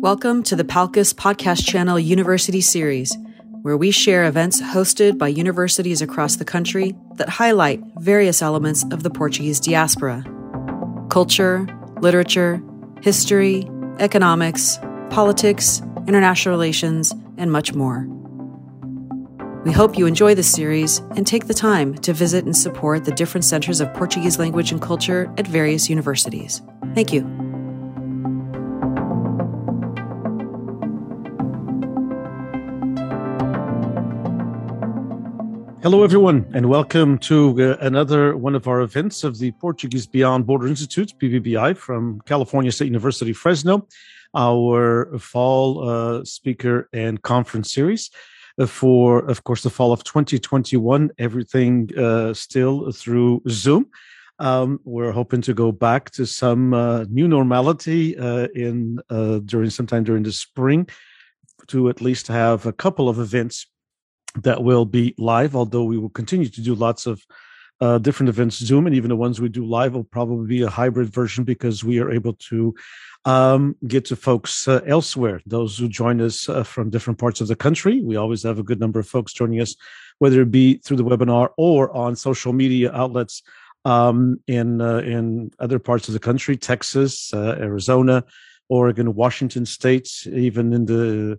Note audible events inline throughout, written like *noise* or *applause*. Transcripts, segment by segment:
Welcome to the Palcus Podcast Channel University Series, where we share events hosted by universities across the country that highlight various elements of the Portuguese diaspora culture, literature, history, economics, politics, international relations, and much more. We hope you enjoy this series and take the time to visit and support the different centers of Portuguese language and culture at various universities. Thank you. Hello, everyone, and welcome to uh, another one of our events of the Portuguese Beyond Border Institute, PBBI, from California State University, Fresno, our fall uh, speaker and conference series uh, for, of course, the fall of 2021, everything uh, still through Zoom. Um, we're hoping to go back to some uh, new normality uh, in during sometime during the spring to at least have a couple of events that will be live, although we will continue to do lots of uh, different events Zoom, and even the ones we do live will probably be a hybrid version because we are able to um, get to folks uh, elsewhere, those who join us uh, from different parts of the country. We always have a good number of folks joining us, whether it be through the webinar or on social media outlets um, in uh, in other parts of the country, Texas, uh, Arizona, Oregon, Washington State, even in the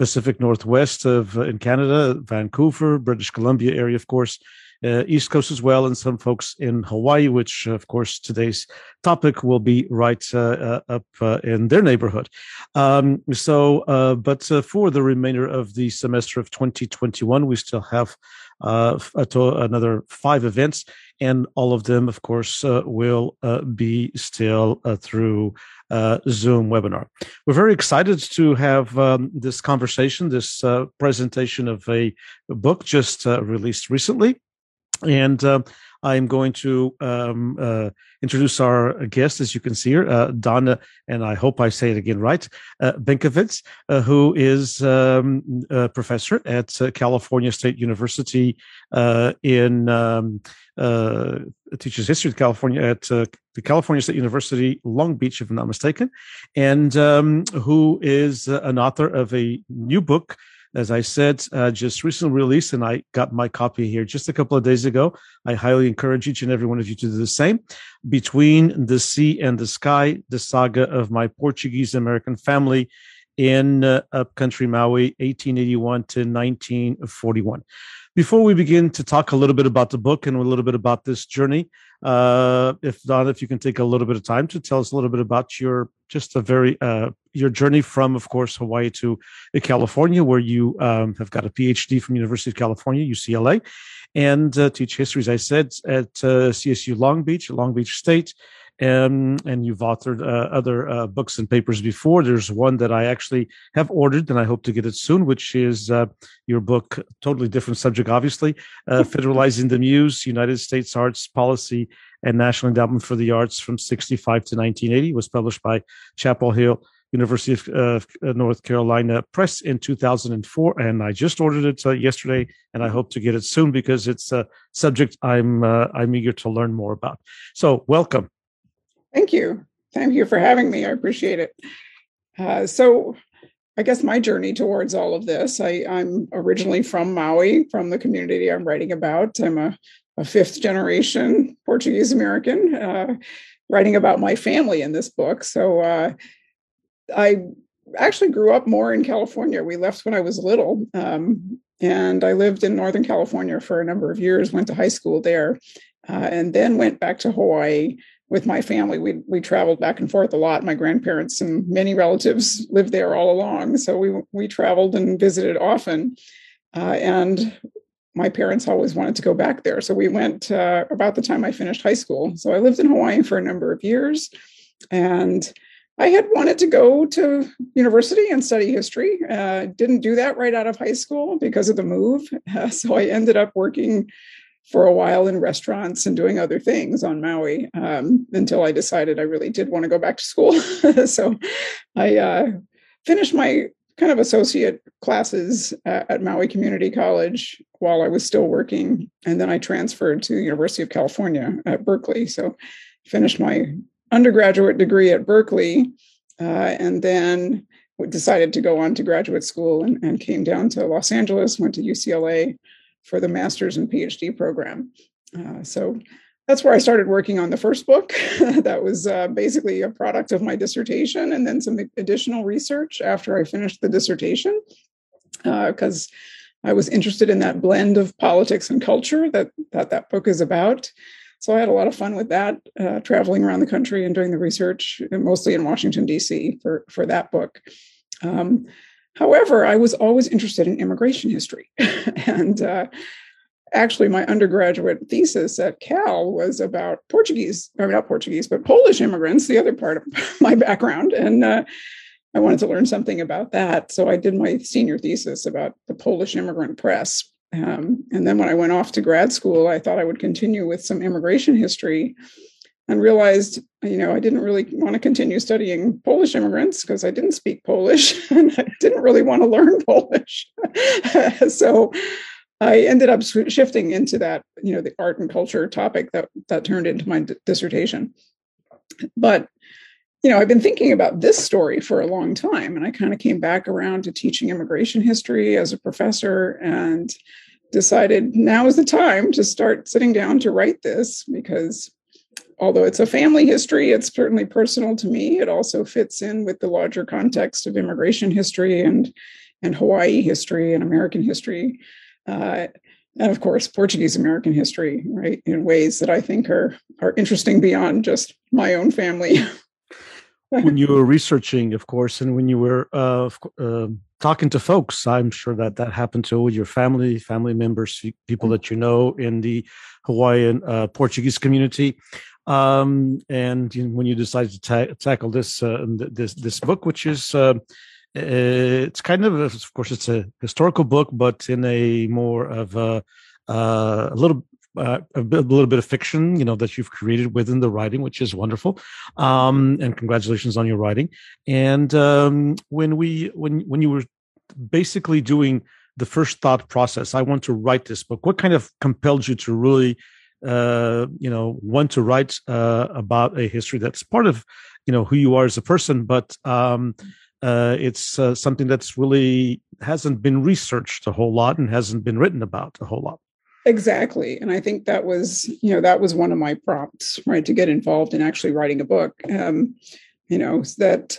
Pacific Northwest of uh, in Canada, Vancouver, British Columbia area, of course, uh, East Coast as well, and some folks in Hawaii, which, of course, today's topic will be right uh, uh, up uh, in their neighborhood. Um, so, uh, but for the remainder of the semester of 2021, we still have another five events, and all of them, of course, will be still through uh, Zoom webinar. We're very excited to have um, this conversation, this uh, presentation of a book just uh, released recently. And uh, I'm going to um, uh, introduce our guest, as you can see here, uh, Donna, and I hope I say it again right, uh, Binkiewicz, uh, who is um, a professor at uh, California State University uh, in um, teaches history of California at the California State University, Long Beach, if I'm not mistaken, and um, who is an author of a new book as I said, uh, just recently released, and I got my copy here just a couple of days ago. I highly encourage each and every one of you to do the same. Between the Sea and the Sky, the saga of my Portuguese American family in uh, upcountry Maui, 1881 to 1941. Before we begin to talk a little bit about the book and a little bit about this journey, uh, if Don, if you can take a little bit of time to tell us a little bit about your just a very uh, your journey from, of course, Hawaii to California, where you um, have got a PhD from University of California, UCLA, and uh, teach history, as I said, at uh, CSU Long Beach, Long Beach State, um, and you've authored uh, other uh, books and papers before. There's one that I actually have ordered, and I hope to get it soon, which is uh, your book, totally different subject, obviously, uh, Federalizing the Muse, United States Arts Policy and National Endowment for the Arts from 65 to 1980. It was published by Chapel Hill University of uh, North Carolina Press in 2004, and I just ordered it uh, yesterday, and I hope to get it soon because it's a subject I'm I'm eager to learn more about. So, welcome. Thank you. Thank you for having me. I appreciate it. Uh, so, I guess my journey towards all of this, I, am originally from Maui, from the community I'm writing about. I'm a, a fifth generation Portuguese American, uh, writing about my family in this book. So, uh, I actually grew up more in California. We left when I was little. Um, and I lived in Northern California for a number of years, went to high school there, uh, and then went back to Hawaii with my family. We we traveled back and forth a lot. My grandparents and many relatives lived there all along, so we we traveled and visited often. Uh, and my parents always wanted to go back there, so we went uh, about the time I finished high school. So I lived in Hawaii for a number of years, and I had wanted to go to university and study history. Uh, didn't do that right out of high school because of the move. *laughs* so I ended up working for a while in restaurants and doing other things on Maui um, until I decided I really did want to go back to school. *laughs* so I uh, finished my kind of associate classes at, at, Maui Community College while I was still working. And then I transferred to the University of California at Berkeley. So finished my undergraduate degree at Berkeley uh, and then decided to go on to graduate school and, and came down to Los Angeles, went to UCLA for the master's and PhD program. Uh, so that's where I started working on the first book. *laughs* that was uh, basically a product of my dissertation and then some additional research after I finished the dissertation, because uh, I was interested in that blend of politics and culture that that, that book is about. So I had a lot of fun with that, uh, traveling around the country and doing the research, mostly in Washington, D.C., for, for that book. Um, however, I was always interested in immigration history. *laughs* and uh, actually, my undergraduate thesis at Cal was about Portuguese, or not Portuguese, but Polish immigrants, the other part of *laughs* my background. And uh, I wanted to learn something about that. So I did my senior thesis about the Polish immigrant press. Um, and then when I went off to grad school, I thought I would continue with some immigration history and realized, you know, I didn't really want to continue studying Polish immigrants because I didn't speak Polish *laughs* and I didn't really want to learn *laughs* Polish. *laughs* so I ended up shifting into that, you know, the art and culture topic that that turned into my d- dissertation. But you know, I've been thinking about this story for a long time, and I kind of came back around to teaching immigration history as a professor and decided now is the time to start sitting down to write this because although it's a family history, it's certainly personal to me. It also fits in with the larger context of immigration history and and Hawaii history and American history, uh, and of course Portuguese American history, right? In ways that I think are are interesting beyond just my own family. *laughs* when you were researching, of course, and when you were uh, uh, talking to folks, I'm sure that that happened to your family, family members, people mm. that you know in the Hawaiian uh, Portuguese community. Um, and you know, when you decided to ta- tackle this uh, this this book, which is uh, it's kind of, of course, it's a historical book, but in a more of a, uh, a little uh, a, bit, a, little bit of fiction, you know, that you've created within the writing, which is wonderful. Um, and congratulations on your writing. And um, when we, when when you were basically doing the first thought process, I want to write this book. What kind of compelled you to really, uh, you know, want to write uh, about a history that's part of, you know, who you are as a person, but um, uh, it's uh, something that's really hasn't been researched a whole lot and hasn't been written about a whole lot. Exactly. And I think that was, you know, that was one of my prompts, right, to get involved in actually writing a book. Um, you know, that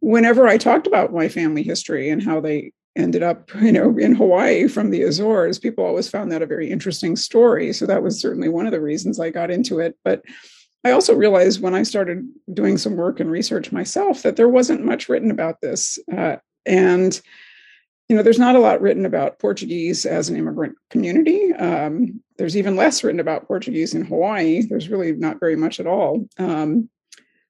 whenever I talked about my family history and how they ended up, *laughs* you know, in Hawaii from the Azores, people always found that a very interesting story. So that was certainly one of the reasons I got into it. But I also realized when I started doing some work and research myself that there wasn't much written about this. Uh, and you know, there's not a lot written about Portuguese as an immigrant community. Um, there's even less written about Portuguese in Hawaii. There's really not very much at all. Um,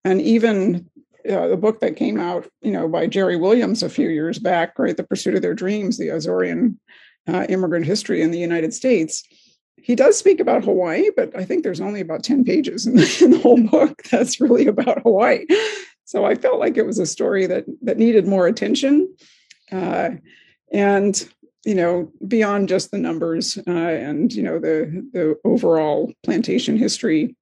and even uh, the book that came out, you know, by Jerry Williams a few years back, right, "The Pursuit of Their Dreams: The Azorean uh, Immigrant History in the United States." He does speak about Hawaii, but I think there's only about ten pages in the, in the whole book *laughs* that's really about Hawaii. So I felt like it was a story that that needed more attention. Uh, and you know beyond just the numbers uh, and you know the the overall plantation history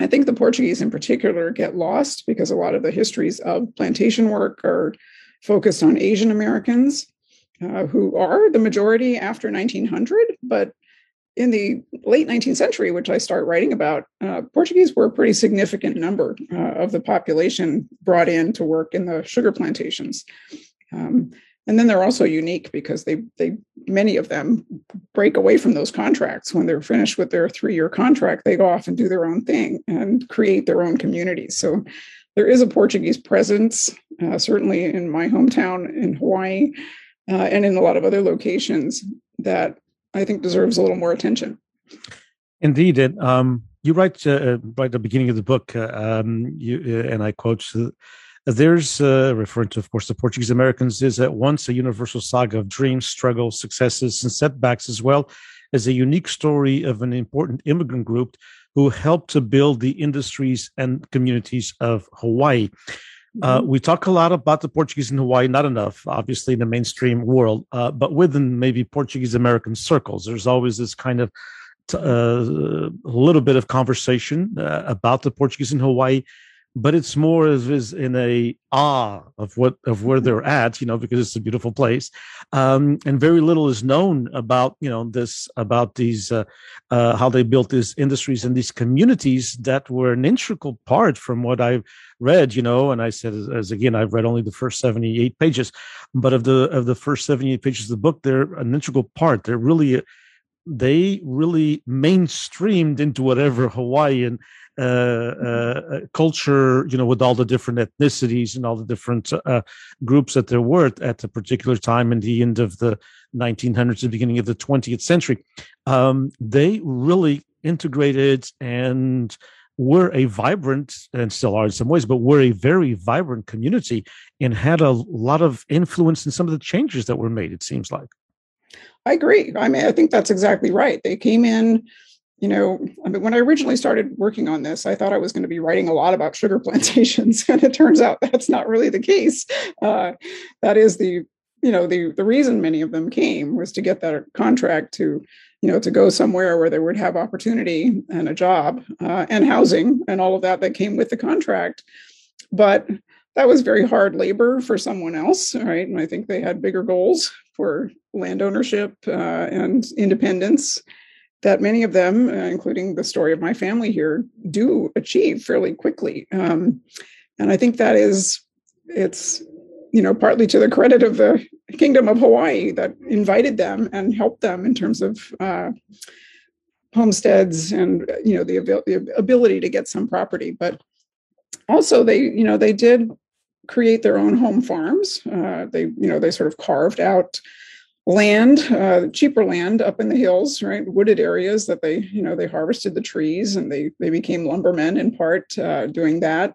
i think the portuguese in particular get lost because a lot of the histories of plantation work are focused on asian americans uh, who are the majority after 1900 but in the late 19th century which i start writing about uh, portuguese were a pretty significant number uh, of the population brought in to work in the sugar plantations. Um, and then they're also unique because they they many of them break away from those contracts. When they're finished with their three year contract they go off and do their own thing and create their own communities. So there is a portuguese presence uh, certainly in my hometown in hawaii uh, and in a lot of other locations that i think deserves a little more attention. Indeed and um, you write uh, right at the beginning of the book uh, um, you, uh, and i quote there's uh, referring to, of course, the Portuguese Americans is at once a universal saga of dreams, struggles, successes, and setbacks, as well as a unique story of an important immigrant group who helped to build the industries and communities of Hawaii. Uh, mm-hmm. we talk a lot about the Portuguese in Hawaii, not enough, obviously, in the mainstream world, uh, but within maybe Portuguese American circles, there's always this kind of uh, little bit of conversation uh, about the Portuguese in Hawaii but it's more of is in a awe of what of where they're at, you know, because it's a beautiful place, um, and very little is known about you know this about these uh, uh, how they built these industries and these communities that were an integral part from what I've read, you know, and I said as, as, again I've read only the first seventy eight pages, but of the of the first seventy eight pages of the book, they're an integral part. They're really they really mainstreamed into whatever Hawaiian culture, you know, with all the different ethnicities and all the different uh, groups that there were at a particular time in the end of the 1900s, the beginning of the 20th century. Um, they really integrated and were a vibrant and still are in some ways, but were a very vibrant community and had a lot of influence in some of the changes that were made, it seems like. I agree. I mean, I think that's exactly right. They came in, you know, I mean, when I originally started working on this, I thought I was going to be writing a lot about sugar *laughs* plantations, and it turns out that's not really the case. Uh, that is the, you know, the the reason many of them came was to get that contract to, you know, to go somewhere where they would have opportunity and a job uh, and housing and all of that that came with the contract. But that was very hard labor for someone else, right? And I think they had bigger goals for land ownership uh, and independence that many of them, uh, including the story of my family here, do achieve fairly quickly. Um, and I think that is, it's, you know, partly to the credit of the Kingdom of Hawaii that invited them and helped them in terms of uh, homesteads and, you know, the, the ability to get some property. But also they, you know, they did create their own home farms. Uh, they, you know, they sort of carved out land, uh, cheaper land up in the hills, right, wooded areas that they, you know, they harvested the trees and they they became lumbermen in part uh, doing that.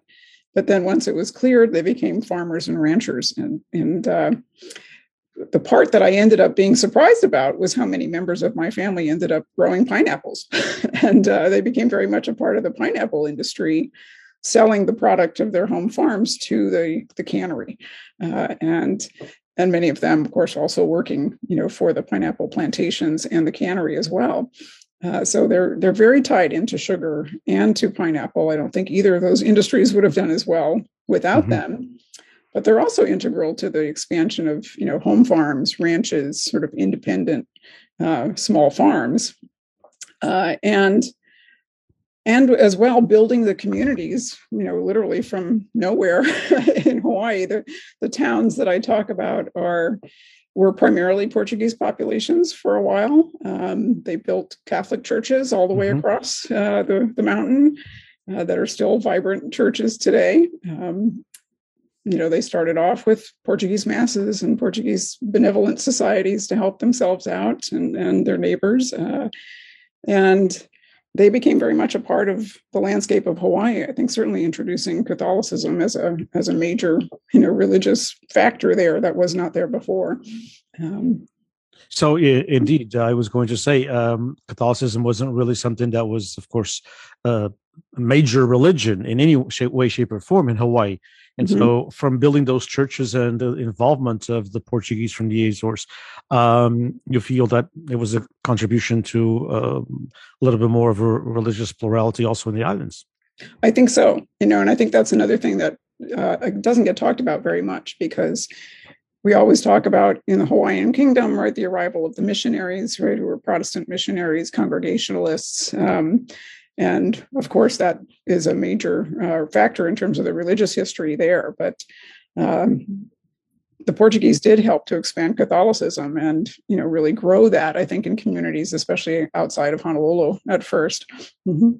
But then once it was cleared, they became farmers and ranchers. And and uh, the part that I ended up being surprised about was how many members of my family ended up growing pineapples, *laughs* and uh, they became very much a part of the pineapple industry selling the product of their home farms to the, the cannery. Uh, and and many of them, of course, also working, you know, for the pineapple plantations and the cannery as well. Uh, so they're they're very tied into sugar and to pineapple. I don't think either of those industries would have done as well without mm-hmm. them. But they're also integral to the expansion of you know home farms, ranches, sort of independent uh, small farms, uh, and and as well building the communities you know literally from nowhere *laughs* in hawaii. The, the towns that i talk about are were primarily portuguese populations for a while. Um, they built catholic churches all the way mm-hmm. across uh, the, the mountain uh, that are still vibrant churches today. Um, you know they started off with portuguese masses and portuguese benevolent societies to help themselves out and, and their neighbors uh, and they became very much a part of the landscape of Hawaii. I think certainly introducing Catholicism as a as a major you know religious factor there that was not there before. Um, so indeed, I was going to say um, Catholicism wasn't really something that was, of course, uh, a major religion in any shape, way, shape, or form in Hawaii. And mm-hmm. so, from building those churches and the involvement of the Portuguese from the Azores, um, you feel that it was a contribution to uh, a little bit more of a religious plurality also in the islands. I think so. You know, and I think that's another thing that uh, doesn't get talked about very much because we always talk about in the Hawaiian kingdom, right, the arrival of the missionaries, right, who were Protestant missionaries, Congregationalists. Um, and of course, that is a major uh, factor in terms of the religious history there. But um, the Portuguese did help to expand Catholicism and, you know, really grow that, I think, in communities, especially outside of Honolulu at 1st mm-hmm.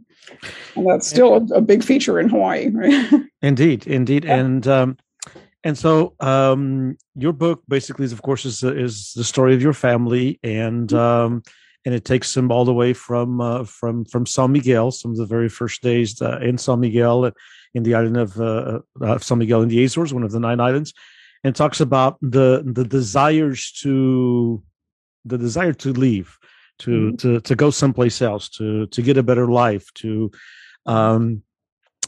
And that's still a, a, big feature in Hawaii, right? *laughs* Indeed, indeed. Yeah. And um, and so um, your book basically is, of course, is is the story of your family and. Mm-hmm. Um, and it takes them all the way from uh, from from San Miguel, some of the very first days uh, in San Miguel, uh, in the island of, uh, uh, San Miguel in the Azores, one of the nine islands, and talks about the the desires to the desire to leave, to mm-hmm. to to go someplace else, to to get a better life. To um,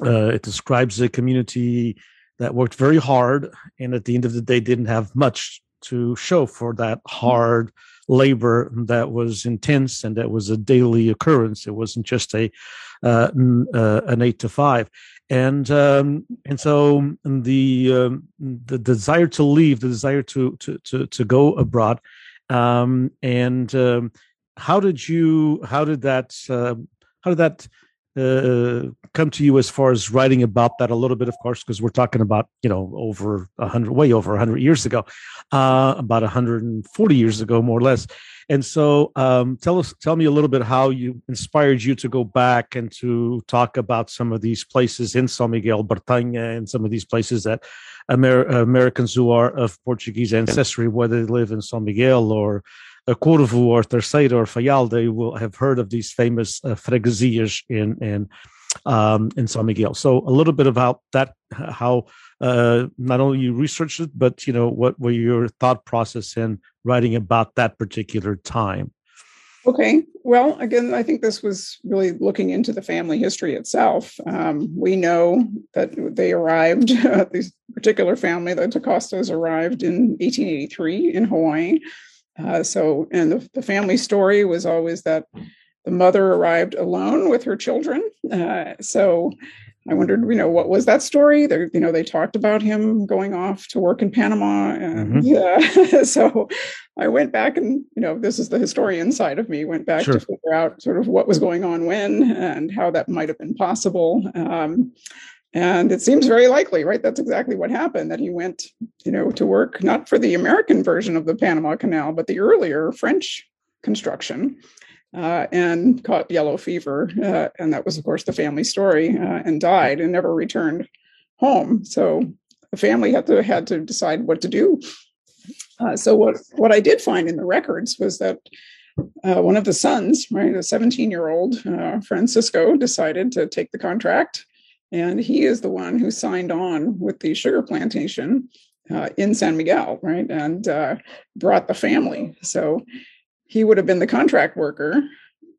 uh, it describes a community that worked very hard, and at the end of the day, didn't have much to show for that hard labor that was intense and that was a daily occurrence. It wasn't just a uh, uh, an eight to five, and um, and so the um, the desire to leave, the desire to to to, to go abroad, um, and um, how did you how did that uh, how did that uh, come to you as far as writing about that a little bit, of course, because we're talking about you know over a hundred, way over a hundred years ago, uh, about hundred and forty years ago, more or less. And so, um, tell us, tell me a little bit how you inspired you to go back and to talk about some of these places in São Miguel, Bretanha, and some of these places that Amer- Americans who are of Portuguese ancestry, whether they live in São Miguel or uh, Corvo or Terceira or they will have heard of these famous uh, freguesias in in um, in San Miguel. So a little bit about that, how uh, not only you researched it, but you know what were your thought process in writing about that particular time. Okay. Well, again, I think this was really looking into the family history itself. Um, we know that they arrived, uh, *laughs* this particular family, the Tacostas, arrived in 1883 in Hawaii. Uh, so, and the, the, family story was always that the mother arrived alone with her children. Uh, so, I wondered, you know, what was that story? They, you know, they talked about him going off to work in Panama, and mm-hmm. *laughs* so I went back and, you know, this is the historian side of me. Went back sure. to figure out sort of what was going on when and how that might have been possible. Um, and it seems very likely, right? That's exactly what happened that he went, you know, to work not for the American version of the Panama Canal, but the earlier French construction uh, and caught yellow fever. Uh, and that was, of course, the family story uh, and died and never returned home. So the family had to had to decide what to do. Uh, so what what I did find in the records was that uh, one of the sons, right, a 17 year old uh, Francisco, decided to take the contract and he is the one who signed on with the sugar plantation uh, in San Miguel, right? And uh, brought the family. So he would have been the contract worker.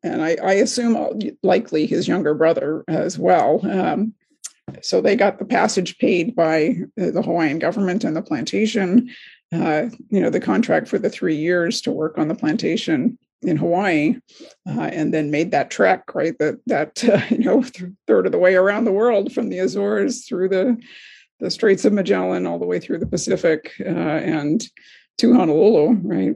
And I, I assume uh, likely his younger brother as well. Um, so they got the passage paid by the Hawaiian government and the plantation. Uh, you know, the contract for the three years to work on the plantation in Hawaii, uh, and then made that trek right that that uh, *laughs* you know third of the way around the world from the Azores through the the Straits of Magellan all the way through the Pacific uh, and to Honolulu, right?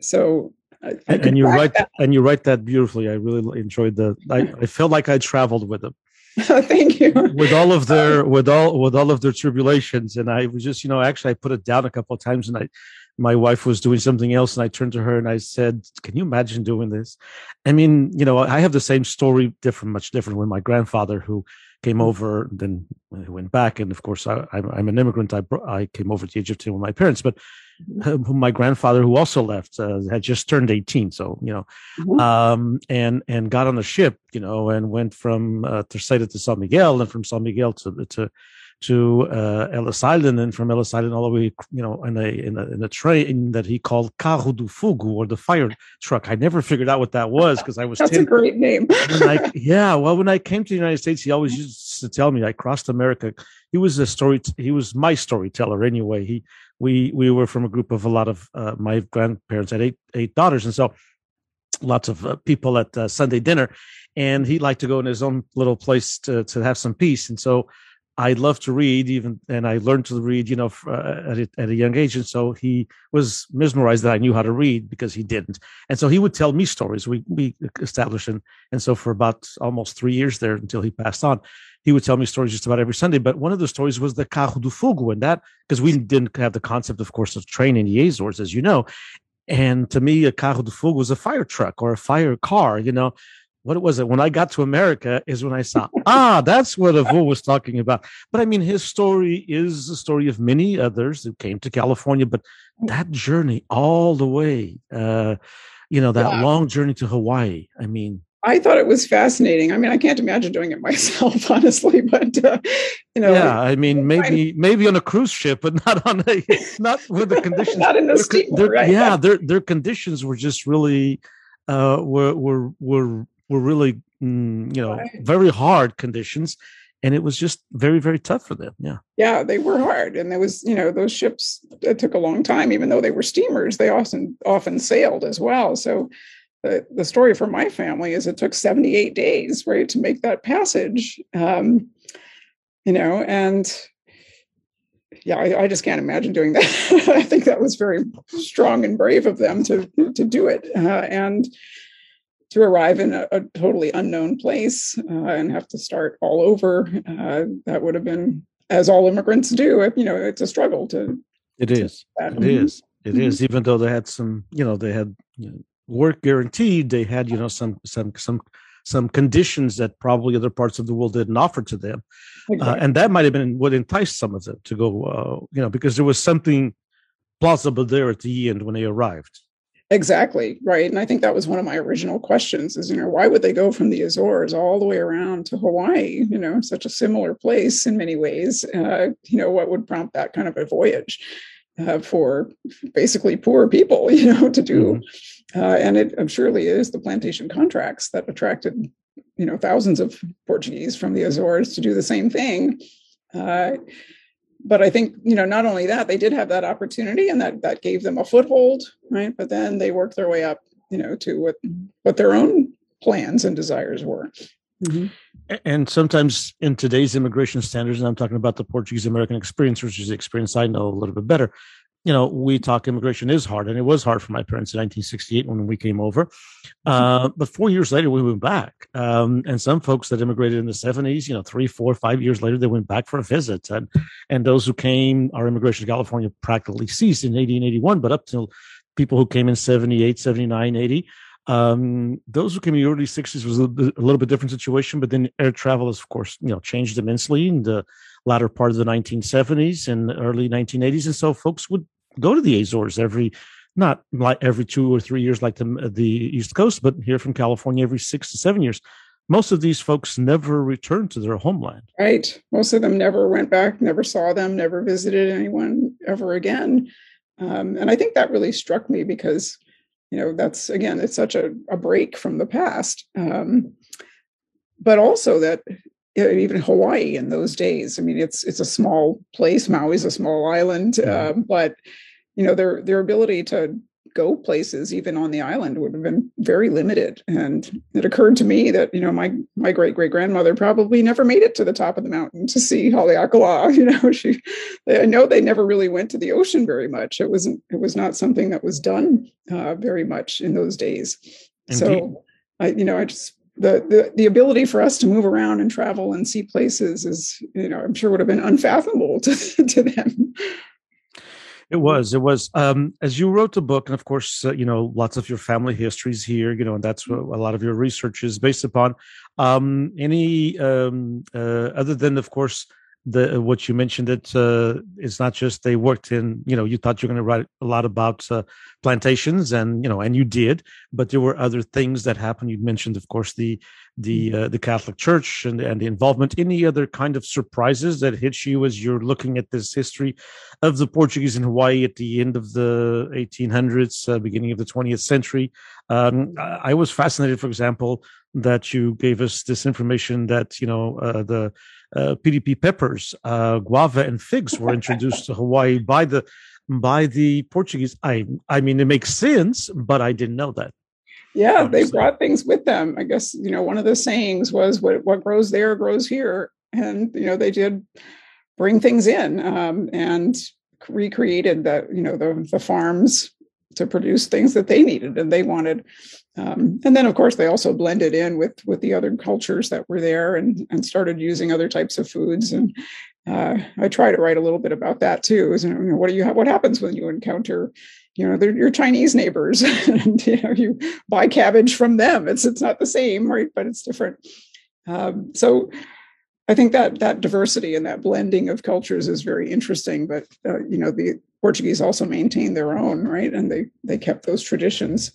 So. I, I and you write that. and you write that beautifully. I really enjoyed the. I, I felt like I traveled with them. *laughs* Thank you. With all of their with all with all of their tribulations, and I was just you know actually I put it down a couple of times, and I my wife was doing something else and I turned to her and I said, Can you imagine doing this? I mean, you know, I have the same story, different, much different with my grandfather who came over, then went back. And of course, I, am an immigrant. I, I came over to Egypt with my parents, but mm-hmm. *laughs* my grandfather, who also left, uh, had just turned 18. So, you know, mm-hmm. um, and, and got on a ship, you know, and went from uh, Terceira to San Miguel and from San Miguel to, to, to uh, Ellis Island and from Ellis Island all the way, you know, in a, in a, in a train that he called Carro do Fogo or the fire truck. I never figured out what that was because I was. That's 10. a great name. I, yeah, well, when I came to the United States, he always used to tell me I crossed America. He was a story. He was my storyteller anyway. He we we were from a group of a lot of uh, my grandparents had eight eight daughters, and so lots of uh, people at uh, Sunday dinner, and he liked to go in his own little place to to have some peace, and so I love to read, even, and I learned to read, you know, uh, at, a, at a young age. And so he was mesmerized that I knew how to read because he didn't. And so he would tell me stories. We we established, and and so for about almost three years there until he passed on, he would tell me stories just about every Sunday. But one of the stories was the Carro do Fogo, and that because we didn't have the concept, of course, of train in the Azores, as you know. And to me, a Carro do Fogo was a fire truck or a fire car, you know what was it when I got to America is when I saw ah that's what Avo was talking about. But I mean, his story is the story of many others who came to California, but that journey all the way, uh, you know, that yeah. long journey to Hawaii. I mean, I thought it was fascinating. I mean, I can't imagine doing it *laughs* myself, honestly, but uh, you know, yeah. I mean, maybe maybe on a cruise ship, but *laughs* not on a not with the conditions. not in the steamer, right? Yeah, their their conditions were just really uh, were were were were really mm, you know very hard conditions and it was just very very tough for them yeah. Yeah they were hard and there was you know those ships it took a long time even though they were steamers they often often sailed as well so the, the story for my family is it took 78 days right to make that passage um, you know and yeah I, I, just can't imagine doing that. *laughs* I think that was very strong and brave of them to to do it uh, and to arrive in a, a totally unknown place uh, and have to start all over uh, that would have been as all immigrants do you know it's a struggle to it is. to it mm-hmm. it mm-hmm. is even though they had some you know they had you know, work guaranteed they had you know some some some some conditions that probably other parts of the world didn't offer to them uh, and that might have been what enticed some of them to go uh, you know because there was something plausible there at the end when they arrived exactly right and i think that was one of my original questions is you know why would they go from the azores all the way around to hawaii you know such a similar place in many ways uh, you know what would prompt that kind of a voyage uh, for basically poor people *laughs* you know to do mm-hmm. uh, and it surely is the plantation contracts that attracted you know thousands of portuguese from the azores to do the same thing uh, but I think you know not only that they did have that opportunity and that that gave them a foothold, right? But then they worked their way up, you know, to what what their own plans and desires were. Mm-hmm. And sometimes in today's immigration standards, and I'm talking about the Portuguese American experience, which is the experience I know a little bit better you know, we talk immigration is hard, and it was hard for my parents in 1968 when we came over. Mm-hmm. Uh, but four years later, we went back. Um, and some folks that immigrated in the 70s, you know, three, four, five years later, they went back for a visit. And and those who came, our immigration to California practically ceased in 80 and 81, but up till people who came in 78, 79, 80. Um, those who came in the early 60s was a little, bit, a little bit different situation, but then air travel has, of course, you know, changed immensely in the latter part of the 1970s and early 1980s. And so folks would go to the Azores every not like every two or three years like the the East Coast, but here from California every six to seven years. Most of these folks never returned to their homeland. Right. Most of them never went back, never saw them, never visited anyone ever again. Um, and I think that really struck me because, you know, that's again, it's such a, a break from the past. Um, but also that even Hawaii in those days. I mean, it's it's a small place. Maui's a small island, uh, but you know their their ability to go places even on the island would have been very limited. And it occurred to me that you know my my great great grandmother probably never made it to the top of the mountain to see Haleakala. *laughs* You know, she I know they never really went to the ocean very much. It wasn't it was not something that was done uh, very much in those days. So I you know I just the, the the ability for us to move around and travel and see places is you know i'm sure would have been unfathomable to, *laughs* to them. It was it was. Um, as you wrote the book and of course uh, you know lots of your family histories here you know and that's what a lot of your research is based upon. Um, any um, uh, other than of course the what you mentioned it uh, it's not just they worked in you know you thought you were going to write a lot about uh, plantations and you know and you did but there were other things that happened. You mentioned of course the the mm. uh, the catholic church and, and the involvement. Any other kind of surprises that hit you as you're looking at this history of the portuguese in hawaii at the end of the 1800s uh, beginning of the 20th century? Um, i was fascinated for example that you gave us this information that you know uh, the uh, PDP peppers, uh, guava, and figs were introduced to Hawaii by the by the Portuguese. I I mean, it makes sense, but I didn't know that. Yeah, honestly. they brought things with them. I guess you know one of the sayings was "what what grows there grows here," and you know they did bring things in um, and recreated that you know the the farms to produce things that they needed and they wanted um, and then of course they also blended in with with the other cultures that were there and and started using other types of foods and uh, I try to write a little bit about that too. Is you know, what do you have? What happens when you encounter, you know, your Chinese neighbors, *laughs* and you know, you buy cabbage from them. It's it's not the same, right? But it's different. Um, so I think that that diversity and that blending of cultures is very interesting. But uh, you know, the Portuguese also maintained their own, right? And they they kept those traditions,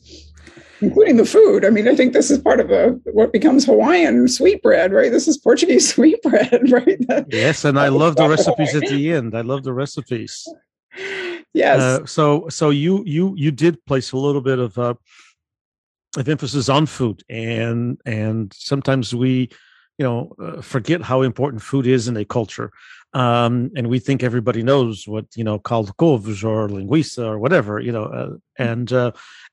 including the food. I mean, I think this is part of a, what becomes Hawaiian sweetbread, right? This is Portuguese *laughs* sweetbread, right? That, yes, and I love the recipes at the end. I love the recipes. Yes. Uh, so so you you you did place a little bit of uh, of emphasis on food, and and sometimes we you know uh, forget how important food is in a culture um, and we think everybody knows what you know caldo couves or linguiça or whatever you know uh, and uh,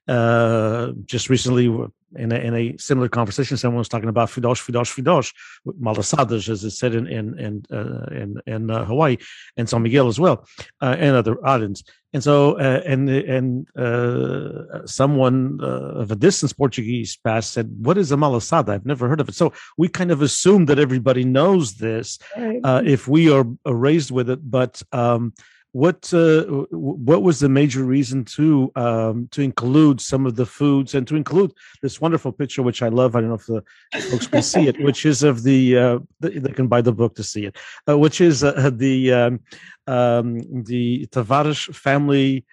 uh, just recently in a, in a similar conversation, someone was talking about fidosh, fidosh, fidosh, malasadas, as it's said in in in uh, in, in uh, Hawaii and San Miguel as well, uh, and other islands. And so, uh, and and uh, someone uh, of a distance Portuguese past said, "What is a malasada? I've never heard of it." So we kind of assume that everybody knows this right. if we are raised with it, but. Um, what uh, what was the major reason to um, to include some of the foods and to include this wonderful picture which I love I don't know if the folks can see it which is of the, uh, the, they can buy the book to see it uh, which is uh, the um, um, the Tavares family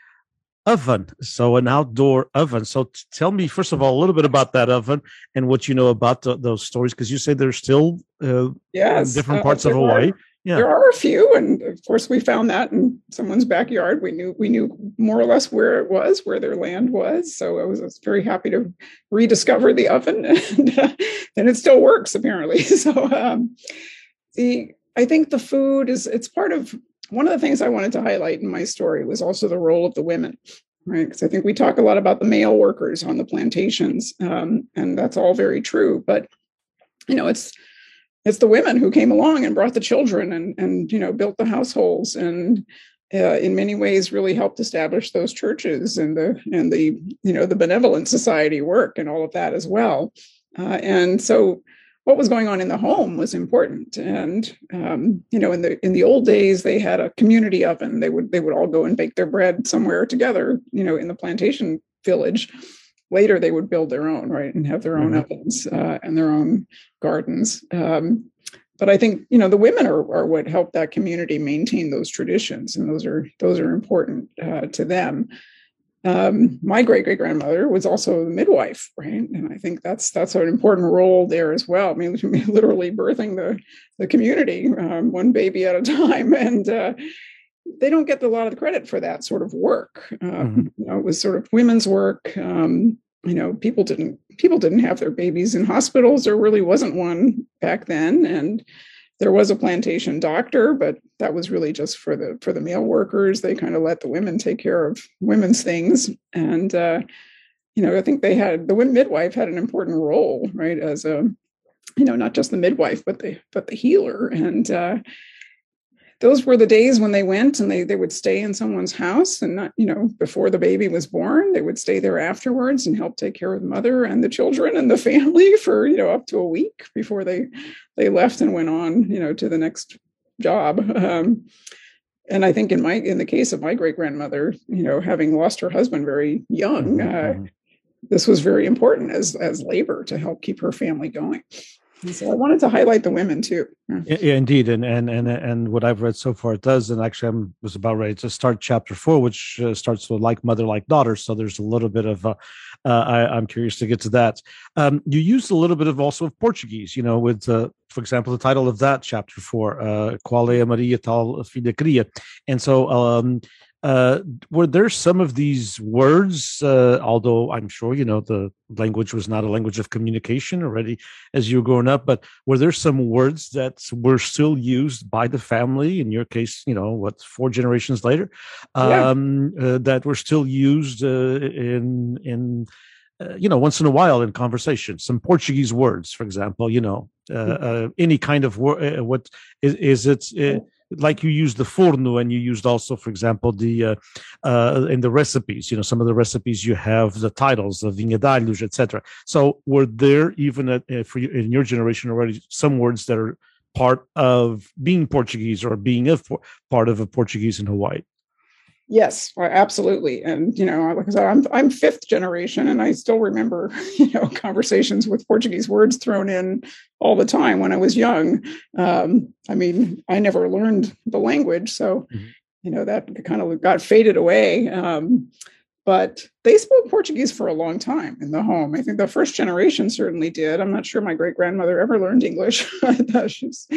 oven. So an outdoor oven. So tell me first of all a little bit about that oven and what you know about the, those stories because you say they're still uh, yes, in different parts of hawaii yeah. there are a few and of course we found that in someone's backyard. We knew we knew more or less where it was where their land was so i was, I was very happy to rediscover the oven *laughs* and, uh, and it still works apparently. *laughs* So um, the i think the food is it's part of one of the things i wanted to highlight in my story was also the role of the women right? Because i think we talk a lot about the male workers on the plantations um, and that's all very true but you know it's it's the women who came along and brought the children and and you know built the households and uh, in many ways really helped establish those churches and the and the you know the benevolent society work and all of that as well. Uh, and so what was going on in the home was important. And um, you know in the in the old days they had a community oven. They would they would all go and bake their bread somewhere together you know in the plantation village later they would build their own right and have their own mm-hmm. ovens uh, and their own gardens um, but i think you know the women are, are what helped that community maintain those traditions and those are those are important uh, to them um, my great great grandmother was also a midwife right and i think that's that's an important role there as well i *laughs* mean literally birthing the the community um, one baby at a time *laughs* and uh, they don't get a lot of the credit for that sort of work. Um, mm-hmm. You know, it was sort of women's work. Um, you know, people didn't people didn't have their babies in hospitals. There really wasn't one back then, and there was a plantation doctor, but that was really just for the for the male workers. They kind of let the women take care of women's things, and uh, you know, I think they had the midwife had an important role, right, as a you know not just the midwife but the but the healer and uh, those were the days when they went and they they would stay in someone's house and not you know before the baby was born they would stay there afterwards and help take care of the mother and the children and the family *laughs* for you know up to a week before they they left and went on you know to the next job um, and i think in my in the case of my great grandmother you know having lost her husband very young uh, mm-hmm. this was very important as as labor to help keep her family going so I wanted to highlight the women too. Yeah. yeah, indeed, and and and and what I've read so far it does. And actually, I was about ready to start chapter four, which uh, starts with like mother, like daughter. So there's a little bit of. Uh, uh, I, am curious to get to that. Um, you used a little bit of also of Portuguese, you know, with for example, the title of that chapter four, uh, Qual é a Maria tal filha cria, and so um, uh, were there some of these words, uh, although I'm sure you know the language was not a language of communication already as you were growing up, but were there some words that were still used by the family? In your case, you know, what four generations later, um, yeah. uh, that were still used uh, in in uh, you know once in a while in conversation. Some Portuguese words, for example, you know, mm-hmm. any kind of word. what is, is it? Like you used the forno and you used also for example the uh, uh, in the recipes you know some of the recipes you have the titles of vinha d'alhos etc so were there even at, uh, for you, in your generation already some words that are part of being portuguese or being a part of a portuguese in hawaii Yes, absolutely. And you know, like I said, I'm I'm fifth generation, and I still remember *laughs* you know conversations with Portuguese words thrown in all the time when I was young. Um, I mean, I never learned the language, so mm-hmm. you know that kind of got faded away. Um, but they spoke Portuguese for a long time in the home. I think the first generation certainly did. I'm not sure my great grandmother ever learned English. *laughs* She's,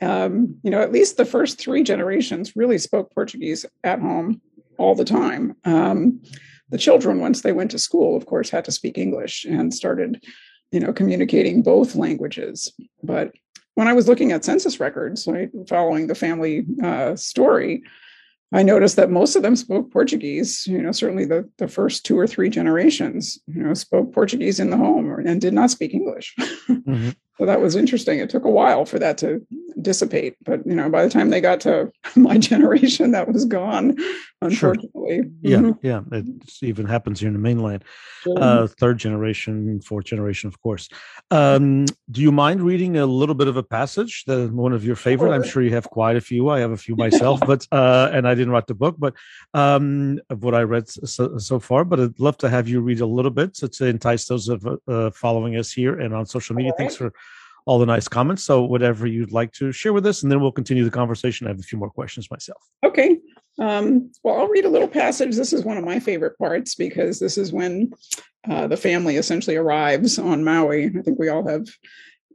um, you know, at least the first three generations really spoke Portuguese at home all the time. Um, the children, once they went to school, of course, had to speak English and started, you know, communicating both languages. But when I was looking at census records, right, following the family uh, story, I noticed that most of them spoke Portuguese. You know, certainly the, the first two or three generations, you know, spoke Portuguese in the home and did not speak English. *laughs* Mm-hmm. So that was interesting. It took a while for that to dissipate, but you know, by the time they got to *laughs* my generation, that was gone. Unfortunately, sure. yeah, mm-hmm. yeah, it even happens here in the mainland. Sure. Uh, third generation, fourth generation, of course. Um, do you mind reading a little bit of a passage? The one of your favorite. Sure. I'm sure you have quite a few. I have a few *laughs* myself, but uh, and I didn't write the book, but um, of what I read so, so, far. But I'd love to have you read a little bit to, to entice those of uh, following us here and on social media. Thanks for all the nice comments. So whatever you'd like to share with us, and then we'll continue the conversation. I have a few more questions myself. Okay. Um, well, I'll read a little passage. This is one of my favorite parts because this is when uh, the family essentially arrives on Maui. I think we all have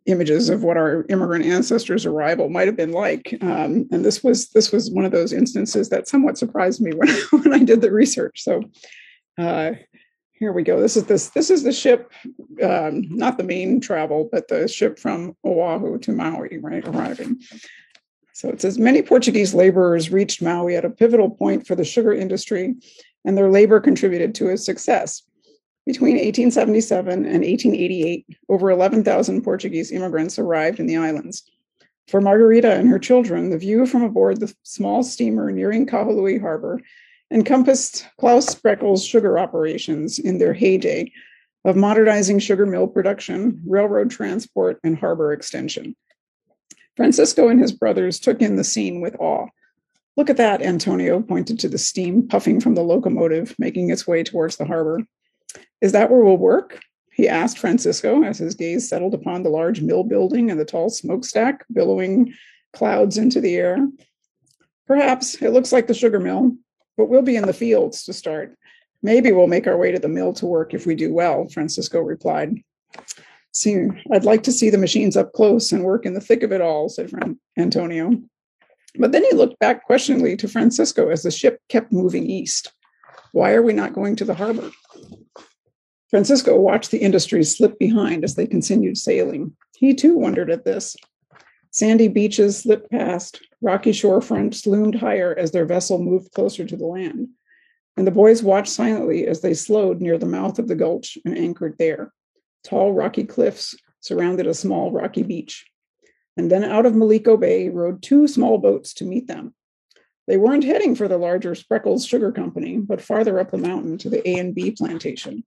images of what our immigrant ancestors' arrival might have been like. Um, and this was this was one of those instances that somewhat surprised me when, *laughs* when I did the research. So uh, here we go. This is this this is the ship, um, not the main travel, but the ship from Oahu to Maui, right, arriving. So it says many Portuguese laborers reached Maui at a pivotal point for the sugar industry, and their labor contributed to its success. Between 1877 and 1888, over 11,000 Portuguese immigrants arrived in the islands. For Margarita and her children, the view from aboard the small steamer nearing Kahului Harbor encompassed Claus Spreckels' sugar operations in their heyday of modernizing sugar mill production, railroad transport, and harbor extension. Francisco and his brothers took in the scene with awe. Look at that, Antonio pointed to the steam puffing from the locomotive, making its way towards the harbor. Is that where we'll work? He asked Francisco as his gaze settled upon the large mill building and the tall smokestack billowing clouds into the air. Perhaps it looks like the sugar mill, but we'll be in the fields to start. Maybe we'll make our way to the mill to work if we do well, Francisco replied. See, I'd like to see the machines up close and work in the thick of it all, said Antonio. But then he looked back questioningly to Francisco as the ship kept moving east. Why are we not going to the harbor? Francisco watched the industries slip behind as they continued sailing. He too wondered at this. Sandy beaches slipped past, rocky shore fronts loomed higher as their vessel moved closer to the land, and the boys watched silently as they slowed near the mouth of the gulch and anchored there. Tall rocky cliffs surrounded a small rocky beach. And then out of Maliko Bay rode two small boats to meet them. They weren't heading for the larger Spreckels Sugar Company, but farther up the mountain to the A and B plantation.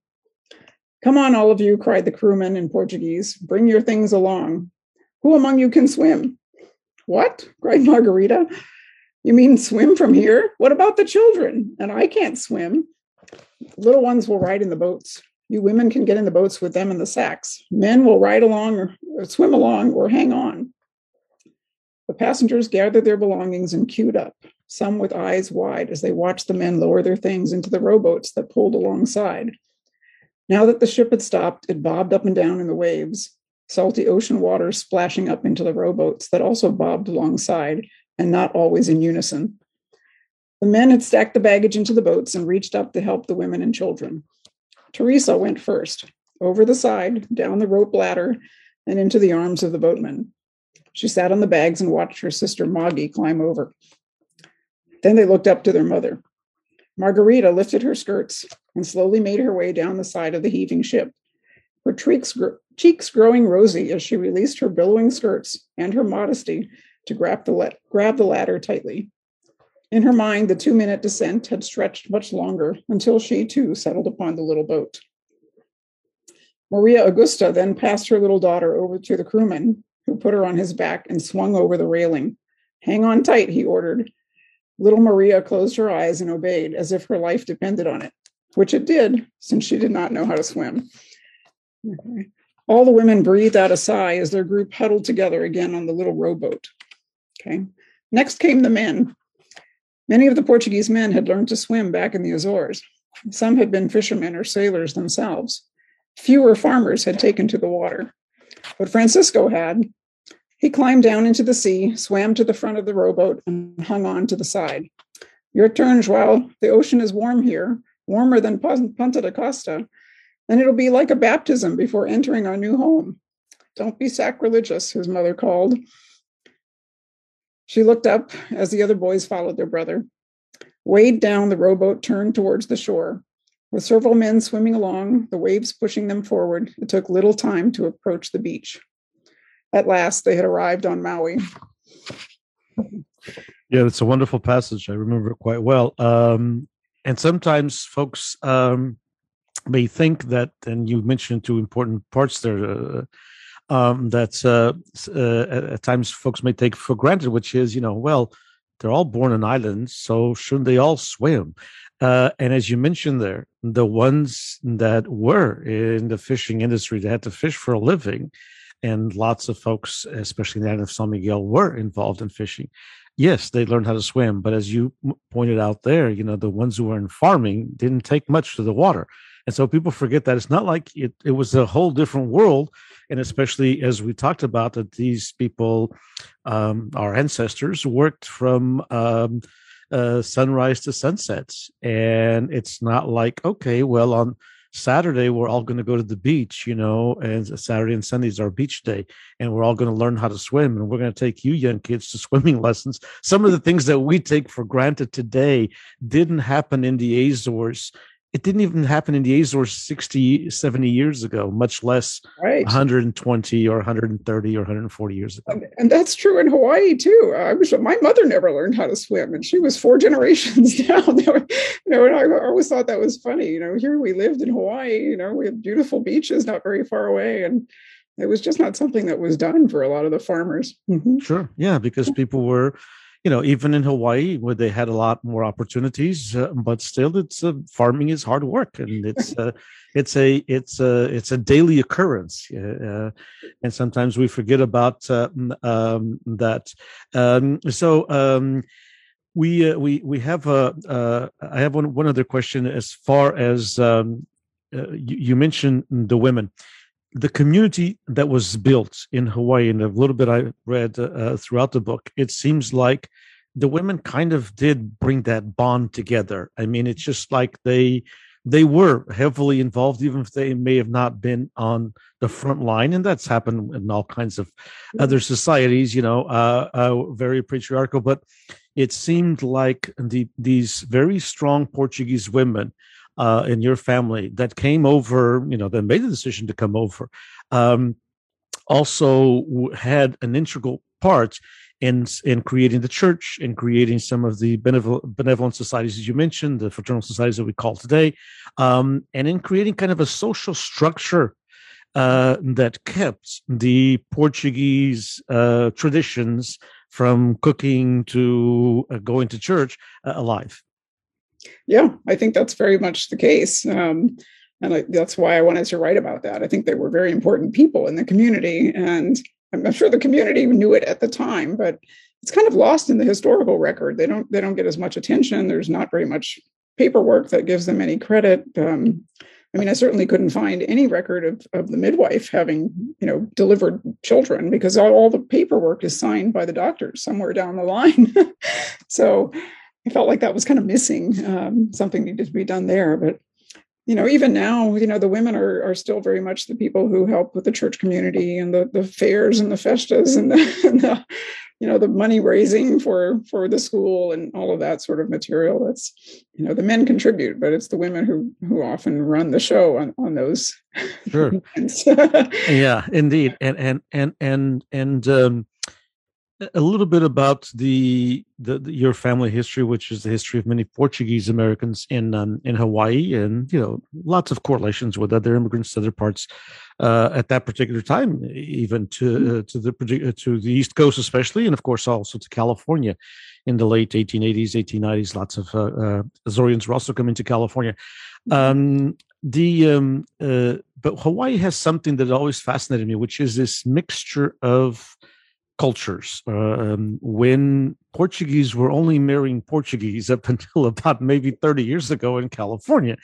Come on, all of you, cried the crewman in Portuguese. Bring your things along. Who among you can swim? What? cried Margarita. You mean swim from here? What about the children? And I can't swim. Little ones will ride in the boats. You women can get in the boats with them in the sacks. Men will ride along or swim along or hang on. The passengers gathered their belongings and queued up, some with eyes wide as they watched the men lower their things into the rowboats that pulled alongside. Now that the ship had stopped, it bobbed up and down in the waves, salty ocean water splashing up into the rowboats that also bobbed alongside and not always in unison. The men had stacked the baggage into the boats and reached up to help the women and children. Teresa went first, over the side, down the rope ladder, and into the arms of the boatman. She sat on the bags and watched her sister Moggy climb over. Then they looked up to their mother. Margarita lifted her skirts and slowly made her way down the side of the heaving ship her cheeks, cheeks growing rosy as she released her billowing skirts and her modesty to grab the, grab the ladder tightly. In her mind, the two minute descent had stretched much longer until she too settled upon the little boat. Maria Augusta then passed her little daughter over to the crewman, who put her on his back and swung over the railing. Hang on tight, he ordered. Little Maria closed her eyes and obeyed as if her life depended on it, which it did, since she did not know how to swim. Okay. All the women breathed out a sigh as their group huddled together again on the little rowboat. Okay. Next came the men. Many of the Portuguese men had learned to swim back in the Azores. Some had been fishermen or sailors themselves. Fewer farmers had taken to the water. But Francisco had. He climbed down into the sea, swam to the front of the rowboat, and hung on to the side. Your turn, Joao. The ocean is warm here, warmer than Ponta da Costa, and it'll be like a baptism before entering our new home. don't be sacrilegious, his mother called. She looked up as the other boys followed their brother. Weighed down, the rowboat turned towards the shore. With several men swimming along, the waves pushing them forward, it took little time to approach the beach. At last, they had arrived on Maui. Yeah, it's a wonderful passage. I remember it quite well. Um, and sometimes folks um, may think that, and you mentioned two important parts there, uh, um, that uh, uh, at times folks may take for granted, which is, you know, well, they're all born in islands, so shouldn't they all swim? Uh, and as you mentioned there, the ones that were in the fishing industry that had to fish for a living, and lots of folks, especially in the island of San Miguel, were involved in fishing. Yes, they learned how to swim, but as you pointed out there, you know, the ones who were in farming didn't take much to the water. And so people forget that it's not like it, it was a whole different world. And especially as we talked about, that these people, um, our ancestors, worked from um, uh, sunrise to sunset. And it's not like, okay, well, on Saturday, we're all going to go to the beach, you know, and Saturday and Sunday is our beach day, and we're all going to learn how to swim. And we're going to take you young kids to *laughs* swimming lessons. Some of the things that we take for granted today didn't happen in the Azores it didn't even happen in the Azores 60, 70 years ago, much less right. 120 or 130 or 140 years ago. And, that's true in Hawaii too. I my mother never learned how to swim, and she was four *laughs* generations *laughs* down. you know, and I always thought that was funny. You know, here we lived in Hawaii. You know, we had beautiful beaches not very far away, and it was just not something that was done for a lot of the farmers. Mm-hmm. Sure, yeah, because people were you know, even in Hawaii where they had a lot more opportunities, uh, but still, it's uh, farming is hard work, and it's uh, it's a it's a it's a daily occurrence, uh, and sometimes we forget about uh, um, that. Um, so. Um, we uh, we we have a I have one one other question as far as um, you, you mentioned the women the community that was built in Hawaii, and a little bit I read uh, throughout the book, it seems like the women kind of did bring that bond together. I mean, it's just like they they were heavily involved, even if they may have not been on the front line, and that's happened in all kinds of other societies. You know, uh, uh, very patriarchal, but it seemed like the these very strong Portuguese women uh, in your family that came over, you know, that made the decision to come over, um, also had an integral part in in creating the church, in creating some of the benevolent, benevolent societies as you mentioned, the fraternal societies that we call today, um, and in creating kind of a social structure uh, that kept the Portuguese uh, traditions from cooking to uh, going to church uh, alive. Yeah, I think that's very much the case. Um, and I, that's why I wanted to write about that. I think they were very important people in the community. And I'm sure the community knew it at the time, but it's kind of lost in the historical record. They don't they don't get as much attention. There's not very much paperwork that gives them any credit. Um, I mean, I certainly couldn't find any record of, of the midwife having, you know, delivered children because all, all the paperwork is signed by the doctors somewhere down the line. *laughs* so I felt like that was kind of missing. Um, something needed to be done there. But you know, even now, you know, the women are are still very much the people who help with the church community and the the fairs and the festas and the, *laughs* and the you know the money raising for for the school and all of that sort of material that's you know the men contribute but it's the women who who often run the show on on those sure *laughs* *laughs* yeah indeed and and and and and um a little bit about the, the, the, your family history, which is the history of many Portuguese Americans in um, in Hawaii, and you know lots of correlations with other immigrants to other parts uh, at that particular time, even to mm-hmm. uh, to the uh, to the East Coast, especially, and of course also to California in the late 1880s, 1890s. Lots of uh, uh, Azoreans were also coming to California. Mm-hmm. Um, the um, uh, but Hawaii has something that always fascinated me, which is this mixture of cultures. Um, when Portuguese were only marrying Portuguese up *laughs* until about maybe 30 years ago in California.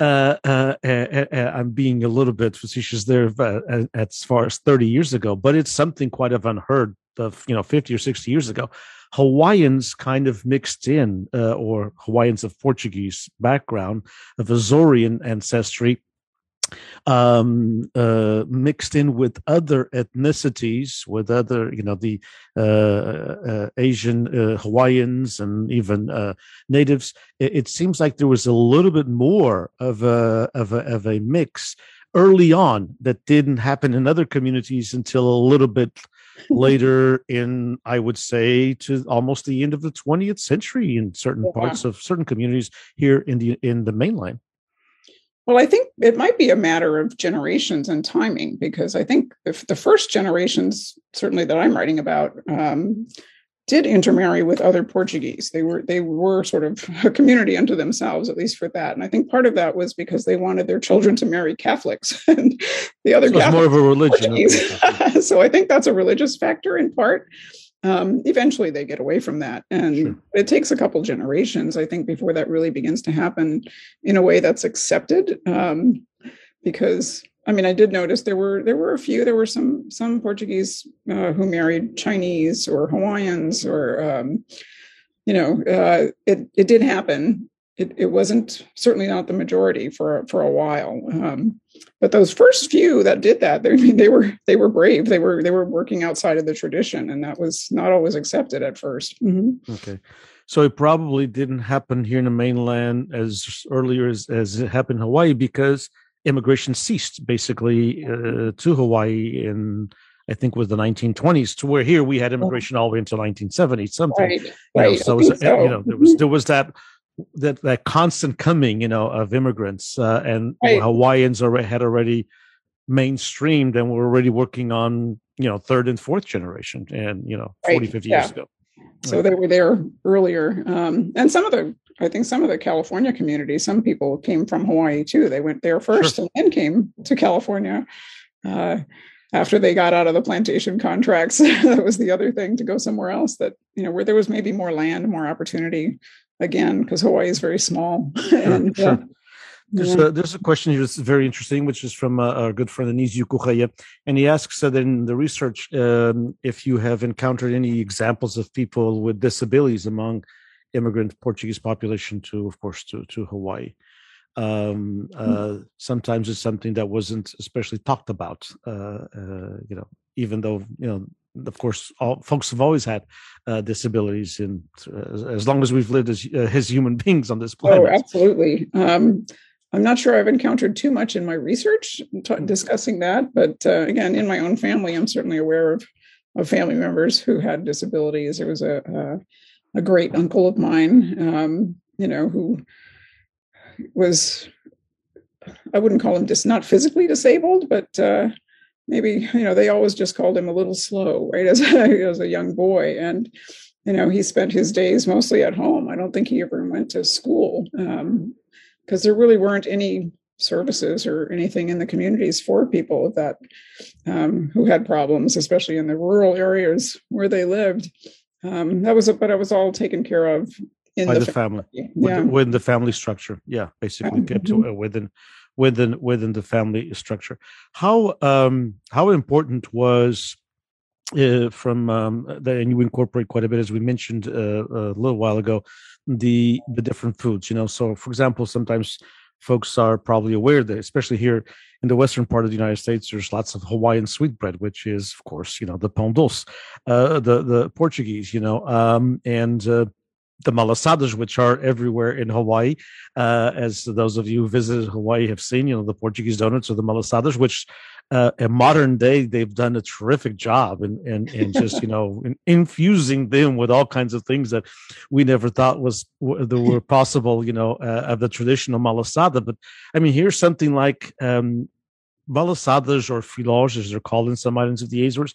Uh, uh, uh, uh I'm being a little bit facetious there uh, as far as 30 years ago, but it's something quite of unheard of, you know, 50 or 60 years ago. Hawaiians kind of mixed in, uh, or Hawaiians of Portuguese background, of Azorean ancestry, um, uh, mixed in with other ethnicities, with other, you know, the uh, uh, Asian uh, Hawaiians and even uh, natives. It, it, seems like there was a little bit more of a, of a of a mix early on that didn't happen in other communities until a little bit later in i would say to almost the end of the 20th century in certain yeah. parts of certain communities here in the in the mainland well, I think it might be a matter of generations and timing because I think if the first generations, certainly that I'm writing about, um, did intermarry with other Portuguese. They were they were sort of a community unto themselves, at least for that. And I think part of that was because they wanted their children to marry Catholics, *laughs* and the other so Catholics more of a religion. *laughs* so I think that's a religious factor in part um, eventually they get away from that and sure. it takes a couple generations i think before that really begins to happen in a way that's accepted um, because i mean i did notice there were there were a few there were some some portuguese uh, who married chinese or hawaiians or um, you know uh, it it did happen it, it wasn't certainly not the majority for for a while um, but those first few that did that they, I *laughs* mean, they were they were brave they were they were working outside of the tradition and that was not always accepted at 1st mm-hmm. okay so it probably didn't happen here in the mainland as earlier as, as it happened in hawaii because immigration ceased basically uh, to hawaii in I think was the 1920s to where here we had oh. immigration all the way until 1970 something. Right, you know, so, was, so, you know there was there was that that that constant coming, you know, of immigrants uh, and right. Hawaiians already had already mainstreamed and were already working on you know third and fourth generation and you know 40 right. 50 yeah. years ago so they were there earlier um, and some of the i think some of the california communities some people came from hawaii too they went there first sure. and then came to california uh, after they got out of the plantation contracts *laughs* that was the other thing to go somewhere else that you know where there was maybe more land more opportunity again because Hawaii is very small. *laughs* and, sure. Uh, there's a, there's a question here that's very interesting, which is from uh, our good friend Anísio Correia, and he asks that in the research um, if you have encountered any examples of people with disabilities among immigrant Portuguese population to, of course, to to Hawaii. Um, uh, mm. sometimes it's something that wasn't especially talked about. Uh, uh you know, even though you know of course, all folks have always had uh, disabilities, and uh, as long as we've lived as, uh, as human *laughs* beings on this oh, planet. Oh, absolutely. Um, I'm not sure I've encountered too much in my research t- mm-hmm. discussing that, but uh, again, in my own family, I'm certainly aware of, of family members who had disabilities. There was a a, a great uncle of mine, um, you know, who was I wouldn't call him just not physically disabled, but uh, maybe you know they always just called him a little slow right as a, *laughs* as a young boy and you know he spent his days mostly at home i don't think he ever went to school because um, there really weren't any services or anything in the communities for people that um, who had problems especially in the rural areas where they lived um, that was a, but it was all taken care of in by the, the family, family. Yeah. Within, the family structure yeah basically kept mm-hmm. within within within the family structure. How um, how important was uh, from um, the, and you incorporate quite a bit as we mentioned uh, a little while ago the the different foods. You know, so for example, sometimes folks are probably aware that especially here in the western part of the United States, there's lots of Hawaiian sweetbread, which is, of course, you know, the pão doce, uh, the the Portuguese, you know, um, and uh, the malasadas, which are everywhere in Hawaii. Uh, as those of you who visited Hawaii have seen, you know, the Portuguese donuts or the malasadas, which uh, in modern day, they've done a terrific job in, in, in just, you know, in *laughs* infusing them with all kinds of things that we never thought was that were *laughs* possible, you know, uh, of the traditional malasada. But I mean, here's something like um, malasadas or filhos, as they're called in some islands of the Azores.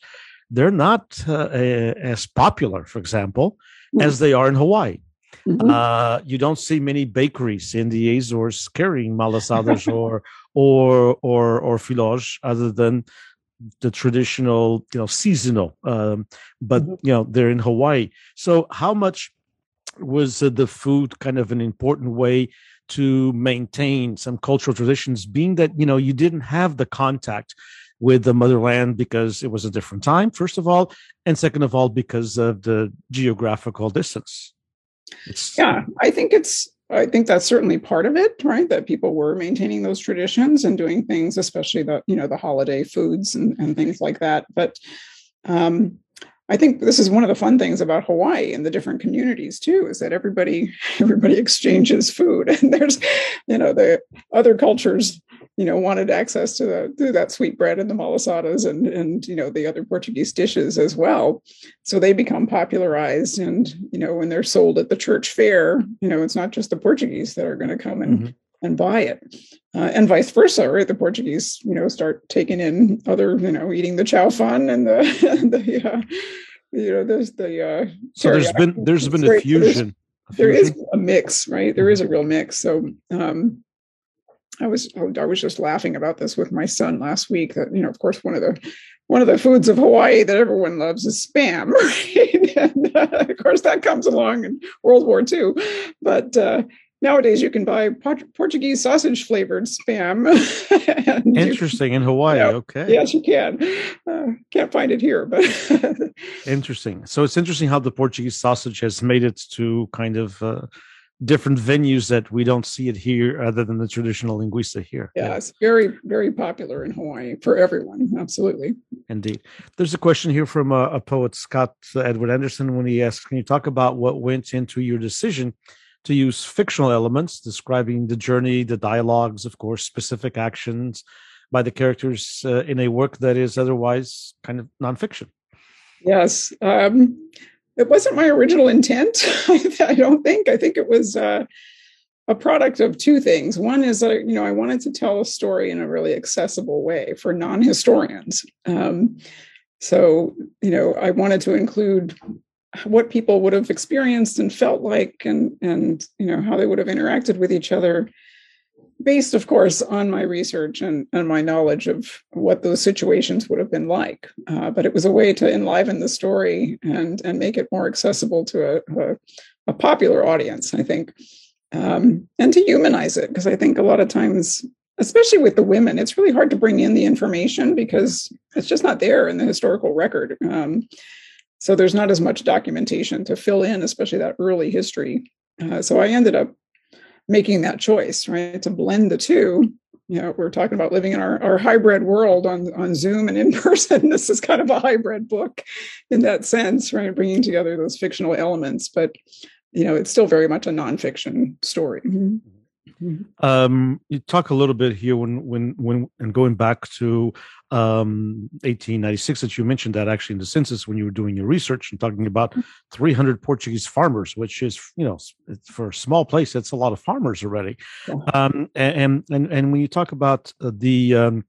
They're not uh, as popular, for example, as they are in Hawaii. Mm-hmm. Uh, you don't see many bakeries in the Azores carrying malasadas or or or or filhos other than the traditional, you know, seasonal. Um, but mm-hmm. you know, they're in Hawaii. So, how much was uh, the food kind of an important way to maintain some cultural traditions, being that you know you didn't have the contact with the motherland because it was a different time, first of all, and second of all, because of the geographical distance. It's, yeah, I think it's I think that's certainly part of it, right? That people were maintaining those traditions and doing things, especially the you know the holiday foods and, and things like that. But um, I think this is one of the fun things about Hawaii and the different communities too, is that everybody *laughs* everybody exchanges food, *laughs* and there's you know the other cultures you know wanted access to the to that sweet bread and the malasadas and and you know the other Portuguese dishes as well. So they become popularized, and you know when they're sold at the church fair, you know it's not just the Portuguese that are going to come and mm-hmm. And buy it, uh, and vice versa. Right, the Portuguese you know start taking in other you know eating the chow fun and the *laughs* the uh, you know there's the uh, so there's been there's been a fusion. There is a mix, right? There is a real mix. So um, I was I was just laughing about this with my son last week. That you know, of course, one of the one of the foods of Hawaii that everyone loves is spam, *laughs* right? and uh, of course, that comes along in World War II. But uh, nowadays, you can buy Portuguese sausage flavored spam. *laughs* Interesting you, in Hawaii. Yeah, okay. Yes, you can. Uh, can't find it here, but *laughs* interesting. So it's interesting how the Portuguese sausage has made it to kind of uh, different venues that we don't see it here other than the traditional linguiça here. Yeah, yeah, it's very, very popular in Hawaii for everyone. Absolutely. Indeed. There's a question here from a, a poet, Scott Edward Anderson, when he asks, Can you talk about what went into your decision to use fictional elements describing the journey, the dialogues, of course, specific actions by the characters uh, in a work that is otherwise kind of nonfiction? Yes. Um, it wasn't my original intent. *laughs* I don't think. I think it was uh, a product of two things. One is that you know I wanted to tell a story in a really accessible way for non-historians. Um, so you know I wanted to include what people would have experienced and felt like, and and you know how they would have interacted with each other based, of course, on my research and, and my knowledge of what those situations would have been like. Uh, but it was a way to enliven the story and, and make it more accessible to a, a, a popular audience, I think, um, and to humanize it. Because I think a lot of times, especially with the women, it's really hard to bring in the information because it's just not there in the historical record. Um, so there's not as much documentation to fill in, especially that early history. Uh, so I ended up making that choice, right? To blend the two. You know, we're talking about living in our, our hybrid world on, on Zoom and in *laughs* person. This is kind of a hybrid book in that sense, right? Bringing together those fictional elements, but you know, it's still very much a nonfiction story. Mm-hmm. Mm-hmm. Um, you talk a little bit here when when when and going back to um, 1896 that you mentioned that actually in the census when you were doing your research and talking about mm-hmm. 300 Portuguese farmers, which is you know for a small place that's a lot of farmers already. Yeah. Um, and and and when you talk about the um,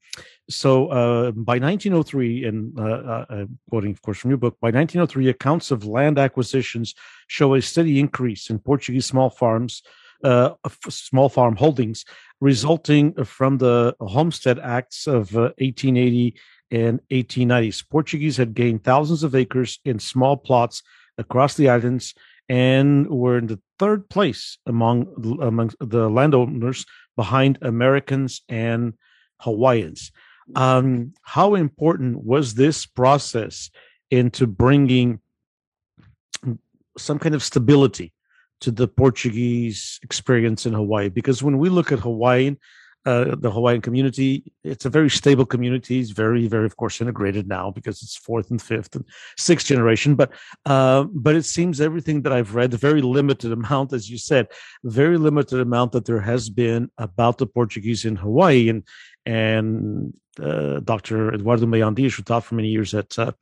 so uh, by 1903, and uh, uh, uh, quoting of course from your book, by 1903 accounts of land acquisitions show a steady increase in Portuguese small farms uh, small farm holdings resulting from the Homestead Acts of uh, 1880 and 1890s. Portuguese had gained thousands of acres in small plots across the islands and were in the third place among among the landowners behind Americans and Hawaiians. Um, how important was this process into bringing some kind of stability to the Portuguese experience in Hawaii. Because when we look at Hawaiian, uh, the Hawaiian community, it's a very stable community. It's very, very, of course, integrated now because it's fourth and fifth and sixth generation. But, uh, but it seems everything that I've read, the very limited amount, as you said, very limited amount that there has been about the Portuguese in Hawaii, and and uh, Dr. Eduardo Mayone who taught for many years at uh,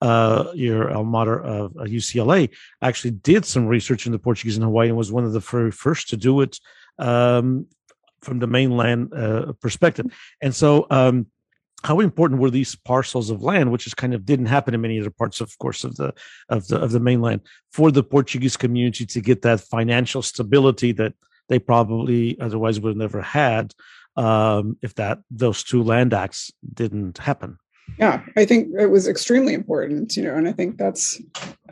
uh, your alma mater of UCLA, actually did some research in the Portuguese in Hawaii and was one of the very first to do it um, from the mainland uh, perspective. And so, um, how important were these parcels of land, which is kind of didn't happen in many other parts, of course, of the of the of the mainland, for the Portuguese community to get that financial stability that they probably otherwise would have never had um, if that those two land acts didn't happen. Yeah, I think it was extremely important, you know, and I think that's,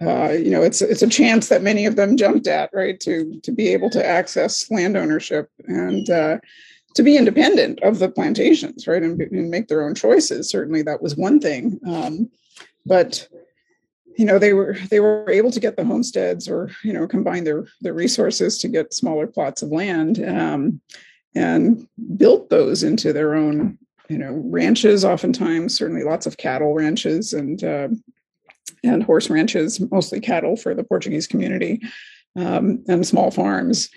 uh, you know, it's it's a chance that many of them jumped at, right, to to be able to access land ownership and uh, to be independent of the plantations, right, and, and, make their own choices. Certainly, that was one thing, um, but you know they were they were able to get the homesteads or you know combine their their resources to get smaller plots of land um, and built those into their own you know ranches oftentimes certainly lots of cattle ranches and uh, and horse ranches mostly cattle for the portuguese community um, and small farms.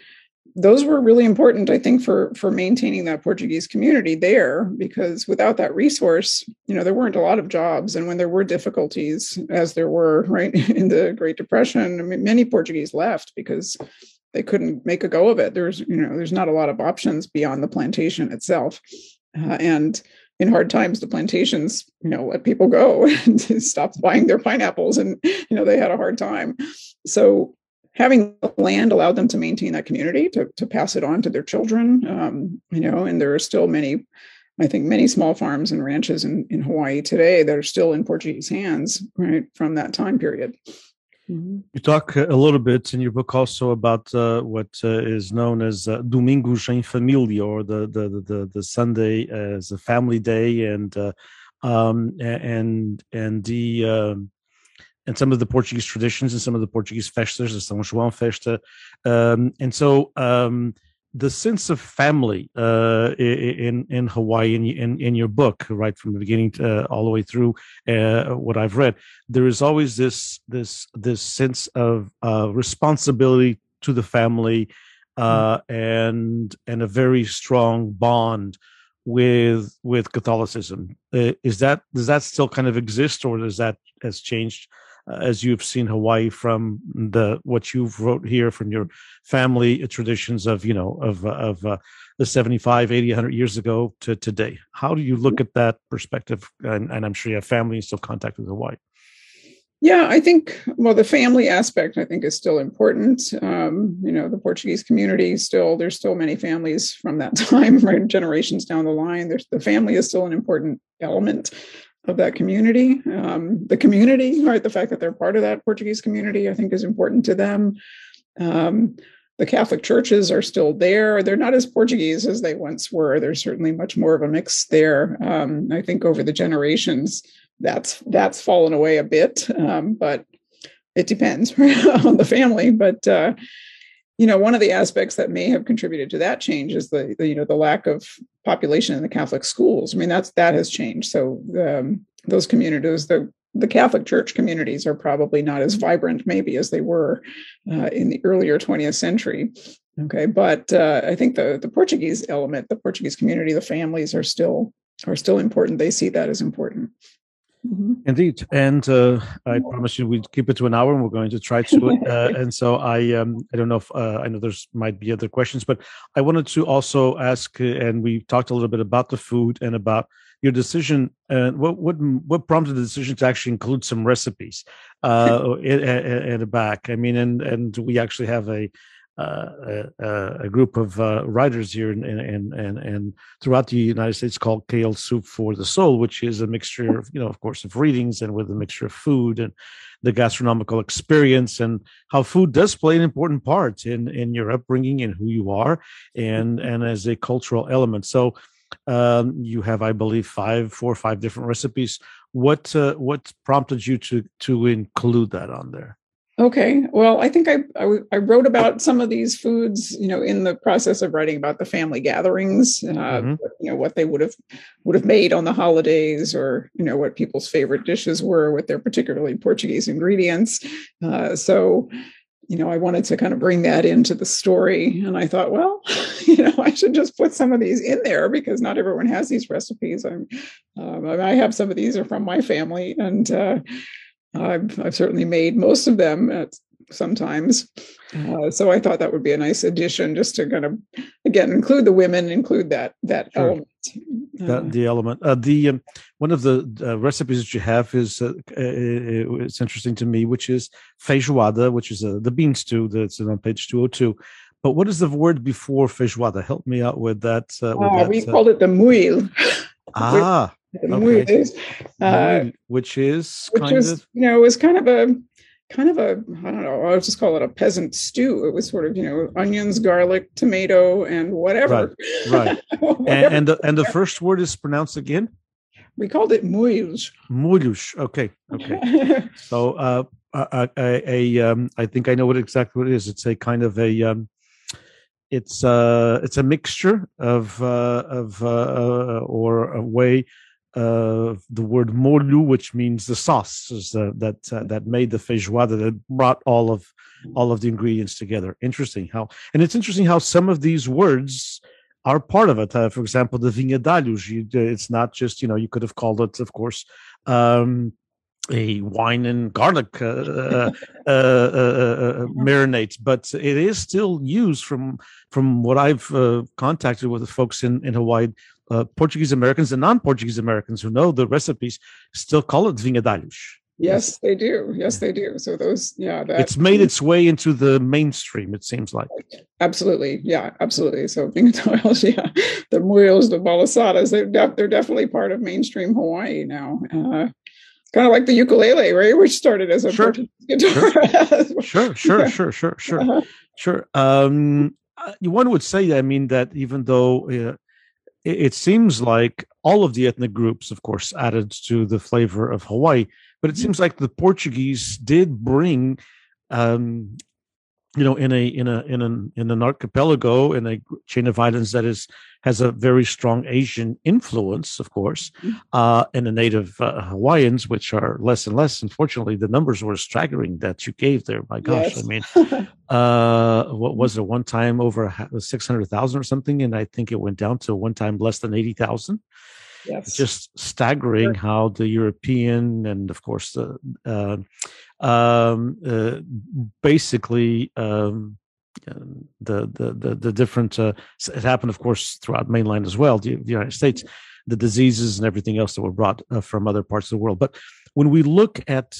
Those were really important i think for for maintaining that portuguese community there because without that resource you know there weren't a lot of jobs. And when there were difficulties as there were right *laughs* in the great depression i mean many portuguese left because they couldn't make a go of it. There's you know there's not a lot of options beyond the plantation itself. Uh, and in hard times the plantations you know let people go *laughs* and stopped buying their pineapples. And you know they had a hard time. So having land allowed them to maintain that community to, to pass it on to their children um, you know and there are still many i think many small farms and ranches in, in hawaii today that are still in portuguese hands right from that time period mm-hmm. you talk a little bit in your book also about uh, what uh, is known as uh, Domingos em Família, or the, the the the Sunday as a family day, and uh, um, and and the um, and some of the Portuguese traditions and some of the Portuguese festas, the São João festa. Um, and so um, the sense of family uh, in in Hawaii in, in, in your book, right from the beginning to, uh, all the way through uh, what I've read, there is always this this this sense of uh, responsibility to the family uh, mm-hmm. and and a very strong bond with with Catholicism. Uh, is that does that still kind of exist, or does that has changed as you've seen Hawaii from the what you've wrote here from your family traditions of you know of of uh, the 75 80 100 years ago to today how do you look at that perspective and, and i'm sure you have family still contact with hawaii yeah, I think well the family aspect I think is still important. Um, you know, the Portuguese community still there's still many families from that *laughs* time, right? Generations down the line, there's the family is still an important element of that community. Um, the community, right? The fact that they're part of that Portuguese community, I think, is important to them. Um, the Catholic churches are still there. They're not as Portuguese as they once were. There's certainly much more of a mix there. Um, I think over the generations, that's that's fallen away a bit, um, but it depends *laughs* on the family. But uh, you know, one of the aspects that may have contributed to that change is the, the you know the lack of population in the Catholic schools. I mean, that's that has changed. So um, those communities, the the Catholic Church communities are probably not as vibrant, maybe, as they were uh, in the earlier 20th century. Okay, but uh, I think the the Portuguese element, the Portuguese community, the families are still are still important. They see that as important. Mm-hmm. Indeed, and uh, I promise you we'd keep it to an hour, and we're going to try to. *laughs* Uh, and so I, um, I don't know if uh, I know there's might be other questions, but I wanted to also ask, uh, and we talked a little bit about the food and about your decision. And what what what prompted the decision to actually include some recipes uh, *laughs* at, at the back? I mean, and and we actually have a uh, a, a, group of uh, writers here and and and and throughout the United States called Kale Soup for the Soul, which is a mixture of you know of course of readings and with a mixture of food and the gastronomical experience and how food does play an important part in in your upbringing and who you are and and as a cultural element. So um, you have, I believe, five, four or five different recipes. What uh, what prompted you to to include that on there? Okay. Well, I think I, I, I wrote about some of these foods, you know, in the process of writing about the family gatherings, uh, mm-hmm. you know, what they would have would have made on the holidays, or you know, what people's favorite dishes were with their particularly Portuguese ingredients. Uh, so, you know, I wanted to kind of bring that into the story, and I thought, well, *laughs* you know, I should just put some of these in there because not everyone has these recipes. I'm, um, I have some of these are from my family, and uh, I've, I've certainly made most of them at sometimes. Uh, so I thought that would be a nice addition, just to kind of again include the women, include that that sure. element. Uh, the element. Uh, the um, one of the uh, recipes that you have is uh, it's interesting to me, which is feijoada, which is the bean stew that's on page two hundred two. But what is the word before feijoada? Help me out with that. With ah, that we called it the muil. *laughs* Ah, okay. uh, which is which was of... you know it was kind of a kind of a I don't know I'll just call it a peasant stew. It was sort of you know onions, garlic, tomato, and whatever. Right. right. *laughs* whatever. And, and, the and the first word is pronounced again. we called it muios. Muios. Okay. Okay. *laughs* so uh, a, a, a um, I think I know what exactly what it is. It's a kind of a um, it's uh it's a mixture of uh, of uh, uh or a way of the word molho, which means the sauce uh, that uh, that made the feijoada that brought all of all of the ingredients together. Interesting how, and it's interesting how some of these words are part of it. Uh, for example, the vinha d'alhos. It's not just you know you could have called it, of course, um, a wine and garlic uh, uh, uh, uh *laughs* but it is still used from from what I've contacted with the folks in in Hawaii. Portuguese Americans and non-Portuguese Americans who know the recipes still call it vinha d'alhos. Yes, they do. Yes, they do. So those, yeah, that, it's made its way into the mainstream. It seems like absolutely, yeah, absolutely. So vinha d'alhos, *laughs* yeah, the muios, the malasadas, they're they're definitely part of mainstream Hawaii now. Uh, kind of like the ukulele, right? Which started as a sure. guitar. Sure, *laughs* sure, sure, sure, sure, uh-huh. sure. Um, uh, one would say, I mean, that even though uh, it, seems like all of the ethnic groups, of course, added to the flavor of Hawaii, but it seems like the Portuguese did bring um, you know in a in a in an in an archipelago in a chain of islands that is has a very strong asian influence of course mm-hmm. uh and the native uh, hawaiians which are less and less unfortunately the numbers were staggering that you gave there my gosh yes. i mean *laughs* uh what was it one time over 600000 or something and i think it went down to one time less than 80000 Yes. It's just staggering sure. how the European and, of course, the uh, um, uh, basically um, the, the the the different. Uh, it happened, of course, throughout mainland as well, the, the United States, the diseases and everything else that were brought uh, from other parts of the world. But when we look at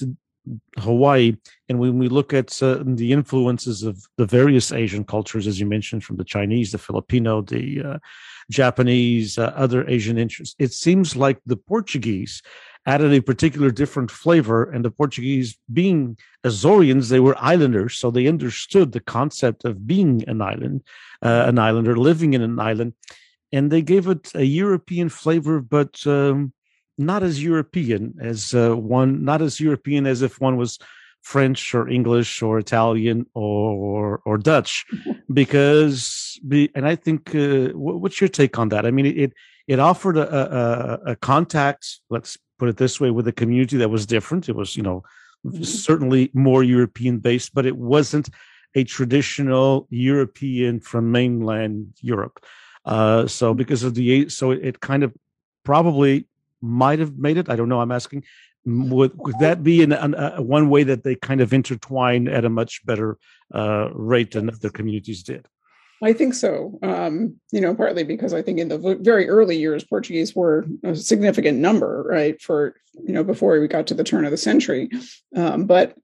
Hawaii, and when we look at uh, the influences of the various Asian cultures, as you mentioned, from the Chinese, the Filipino, the uh, Japanese, uh, other Asian interests, it seems like the Portuguese added a particular different flavor. And the Portuguese, being Azoreans, they were islanders, so they understood the concept of being an island, uh, an islander living in an island, and they gave it a European flavor, but um, not as European as uh, one, not as European as if one was French or English or Italian or or, Dutch, *laughs* because and I think uh, what's your take on that? I mean, it it offered a, a, a, contact, let's put it this way, with a community that was different. It was you know mm-hmm. certainly more European based, but it wasn't a traditional European from mainland Europe. Uh, so because of the so it, kind of probably might have made it. I don't know. I'm asking. Would, would that be in an, uh, one way that they kind of intertwine at a much better uh, rate than other communities did? I think so. Um, you know, partly because I think in the very early years, Portuguese were a significant number, right? For you know, before we got to the turn of the century, um, but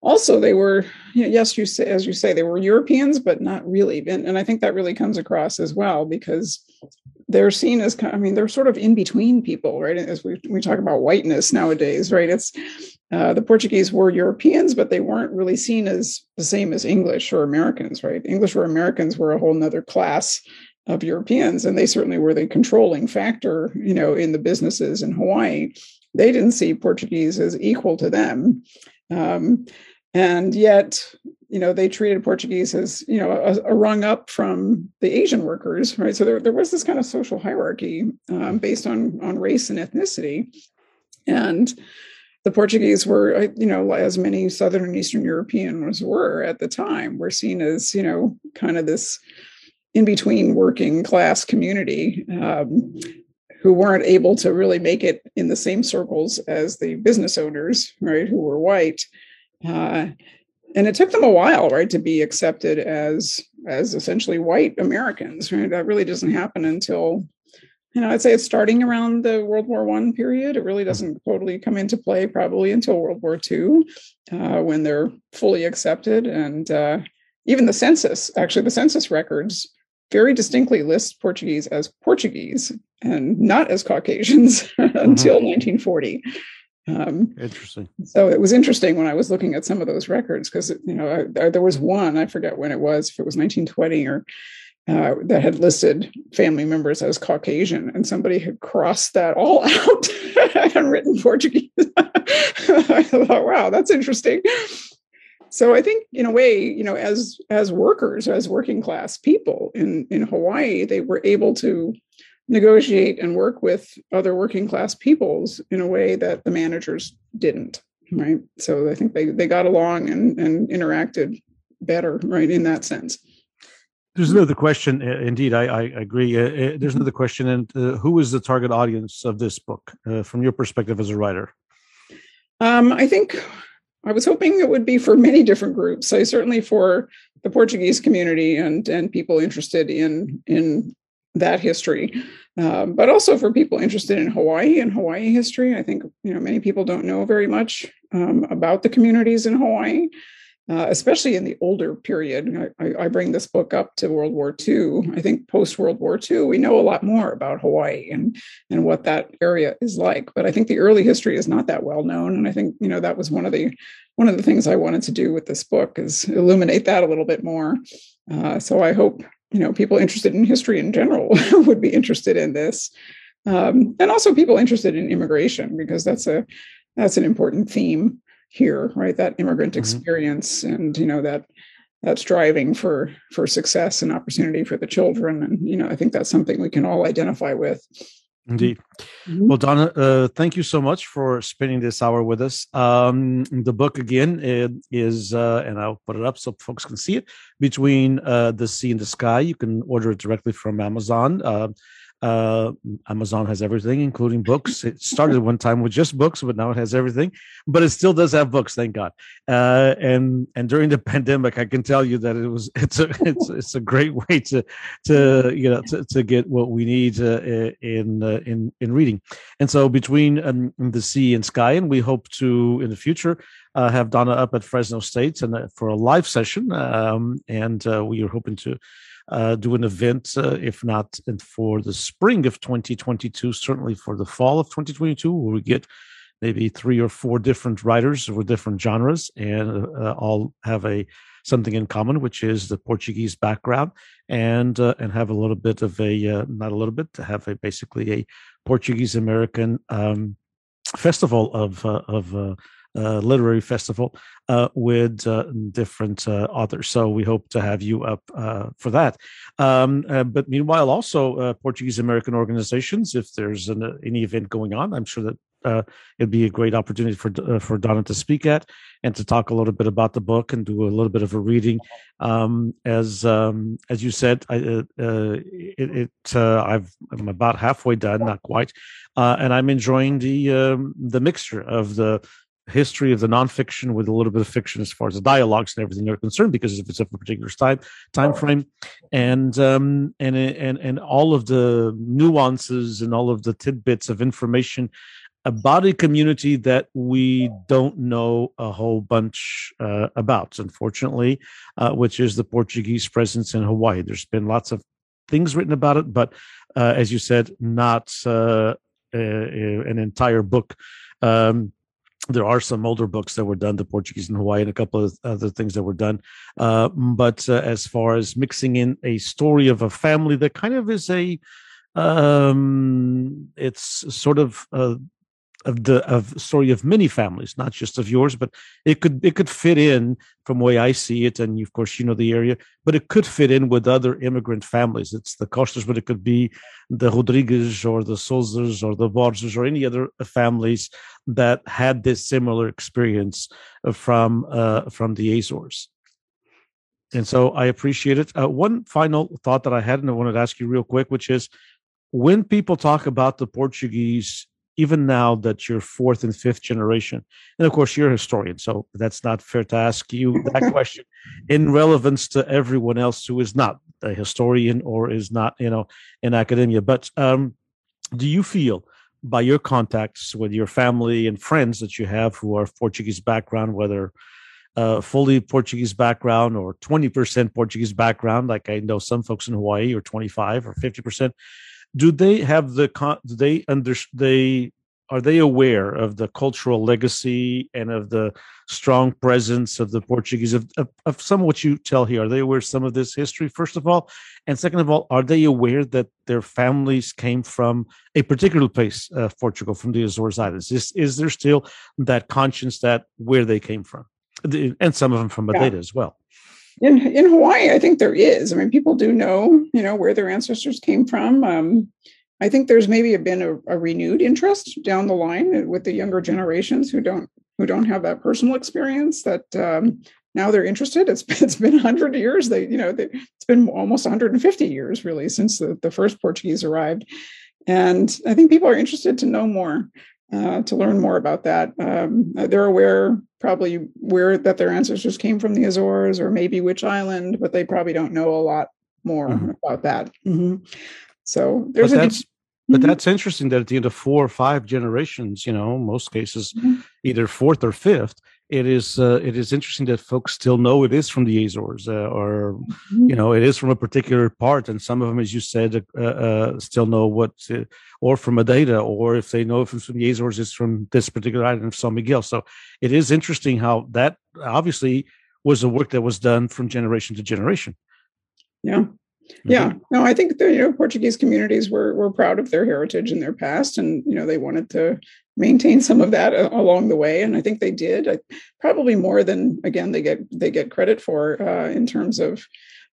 also they were you know, yes you say as you say they were europeans but not really and, and i think that really comes across as well because they're seen as i mean they're sort of in between people right as we, we talk about whiteness nowadays right it's uh, the portuguese were europeans but they weren't really seen as the same as english or americans right? English or americans were a whole nother class of europeans and they certainly were the controlling factor you know in the businesses in hawaii. They didn't see portuguese as equal to them. Um, and yet you know they treated portuguese as you know a, a, rung up from the asian workers right? So there, there was this kind of social hierarchy um, based on on race and ethnicity. And the portuguese were uh, you know as many southern and eastern europeans were at the time were seen as you know kind of this in between working class community um, who weren't able to really make it in the same circles as the business owners right who were white uh, and it took them a while, right, to be accepted as as essentially white Americans. Right, that really doesn't happen until you know I'd say it's starting around the World War One period. It really doesn't totally come into play probably until World War Two, uh, when they're fully accepted. And uh, even the census, actually, the census records very distinctly list Portuguese as Portuguese and not as Caucasians *laughs* until mm-hmm. 1940. Um, interesting. So it was interesting when I was looking at some of those records because you know I, I, there was one I forget when it was if it was 1920 or uh, that had listed family members as Caucasian, and somebody had crossed that all *laughs* out and written Portuguese. *laughs* I thought, wow, that's interesting. So I think, in a way, you know, as as workers, as working class people in in Hawaii, they were able to negotiate and work with other working class peoples in a way that the managers didn't. Right. So I think they they got along and and interacted better, right, in that sense. There's another question. Indeed, I, I agree. Uh, there's another question, and uh, who is the target audience of this book, uh, from your perspective as a writer? Um, I think I was hoping it would be for many different groups. I certainly for the Portuguese community and and people interested in in that history, um, but also for people interested in Hawaii and Hawaii history. I think you know many people don't know very much um, about the communities in Hawaii uh, especially in the older period. I, I, bring this book up to World War II. I think post World War II, we know a lot more about Hawaii and and what that area is like. But I think the early history is not that well known, and I think you know that was one of the one of the things I wanted to do with this book is illuminate that a little bit more. Uh, so I hope you know people interested in history in general *laughs* would be interested in this, um, and also people interested in immigration because that's a that's an important theme here right that immigrant mm-hmm. experience and you know that that striving for for success and opportunity for the children. And you know i think that's something we can all identify with. Indeed. Mm-hmm. well donna uh, thank you so much for spending this hour with us. Um, the book again is uh, and i'll put it up so folks can see it between uh, the sea and the sky. You can order it directly from amazon uh, Amazon has everything, including books. It started one time with just books, but now it has everything. But it still does have books, thank God. Uh, and and during the *laughs* pandemic, I can tell you that it was *laughs* it's a it's it's a great way to to you know to, to get what we need uh, in uh, in in reading. And so between um, the sea and sky, and we hope to in the future uh, have Donna up at Fresno State and uh, for a live session. Um, and uh, we are hoping to uh, do an event, uh, if not for the spring of 2022, certainly for the fall of 2022, where we get maybe three or four different writers with different genres and uh, all have a something in common, which is the Portuguese background, and uh, and have a little bit of a uh, not a little bit to have a basically a Portuguese American um, festival of uh, of uh, literary festival uh, with uh, different uh, authors. So we hope to have you up uh, for that. Um, uh, but meanwhile, also Portuguese American organizations, if there's an, any event going on, I'm sure that uh, it'd be a great opportunity for uh, for Donna to speak at and to talk a little bit about the book and do a little bit of a reading. Um, as um, as you said, I, uh, it, it I've I'm about halfway done, not quite, and I'm enjoying the um, the mixture of the history of the nonfiction with a little bit of fiction as far as the dialogues and everything are concerned, because if it's a particular time time frame, and um, and and and all of the nuances and all of the tidbits of information about a community that we don't know a whole bunch uh, about, unfortunately, uh, which is the Portuguese presence in Hawaii. There's been lots of things written about it, but uh, as you said, not uh, an entire book. Um, there are some older books that were done, the Portuguese in Hawaii, and a couple of other things that were done. Uh, but uh, as far as mixing in a story of a family that kind of is a, um, it's sort of uh, of the of story of many families, not just of yours, but it could it could fit in from the way I see it, and of course you know the area, but it could fit in with other immigrant families. It's the Costas, but it could be the Rodrigues or the Sousas or the Borges or any other families that had this similar experience from uh, from the Azores. And so I appreciate it. Uh, one final thought that I had, and I wanted to ask you real quick, which is when people talk about the Portuguese even now that you're fourth and fifth generation. And of course, you're a historian, so that's not fair to ask you that *laughs* question in relevance to everyone else who is not a historian or is not, you know, in academia. But um, do you feel by your contacts with your family and friends that you have who are Portuguese background, whether uh, fully Portuguese background or 20% Portuguese background, like I know some folks in Hawaii, or 25 or 50%, do they have the con do they under they are they aware of the cultural legacy and of the strong presence of the Portuguese of, of, of some of what you tell here? Are they aware of some of this history, first of all? And second of all, are they aware that their families came from a particular place, uh, Portugal, from the Azores Islands? Is, is there still that conscience that where they came from? And some of them from Madeira yeah. as well. In, in Hawaii, I think there is. I mean, people do know, you know, where their ancestors came from. Um, I think there's maybe been a, a, renewed interest down the line with the younger generations who don't who don't have that personal experience. That um, now they're interested. It's *laughs* it's been 100 years. They you know they, it's been almost 150 years really since the, the first Portuguese arrived, and I think people are interested to know more. Uh, to learn more about that, um, they're aware probably where that their ancestors came from the Azores or maybe which island, but they probably don't know a lot more mm-hmm. about that. Mm-hmm. So there's but a that's, but mm-hmm. that's interesting that at the end of four or five generations, you know, most cases, mm-hmm. either fourth or fifth, it is uh, it is interesting that folks still know it is from the Azores, uh, or mm-hmm. you know, it is from a particular part, and some of them, as you said, uh, uh still know what, uh, or from Madeira, or if they know if it's from the Azores, it's from this particular island of San Miguel. So it is interesting how that obviously was a work that was done from generation to generation. Yeah, yeah, mm-hmm. no, I think the you know Portuguese communities were were proud of their heritage and their past, and you know they wanted to maintain some of that uh, along the way, and I think they did. I, probably more than again they get they get credit for uh, in terms of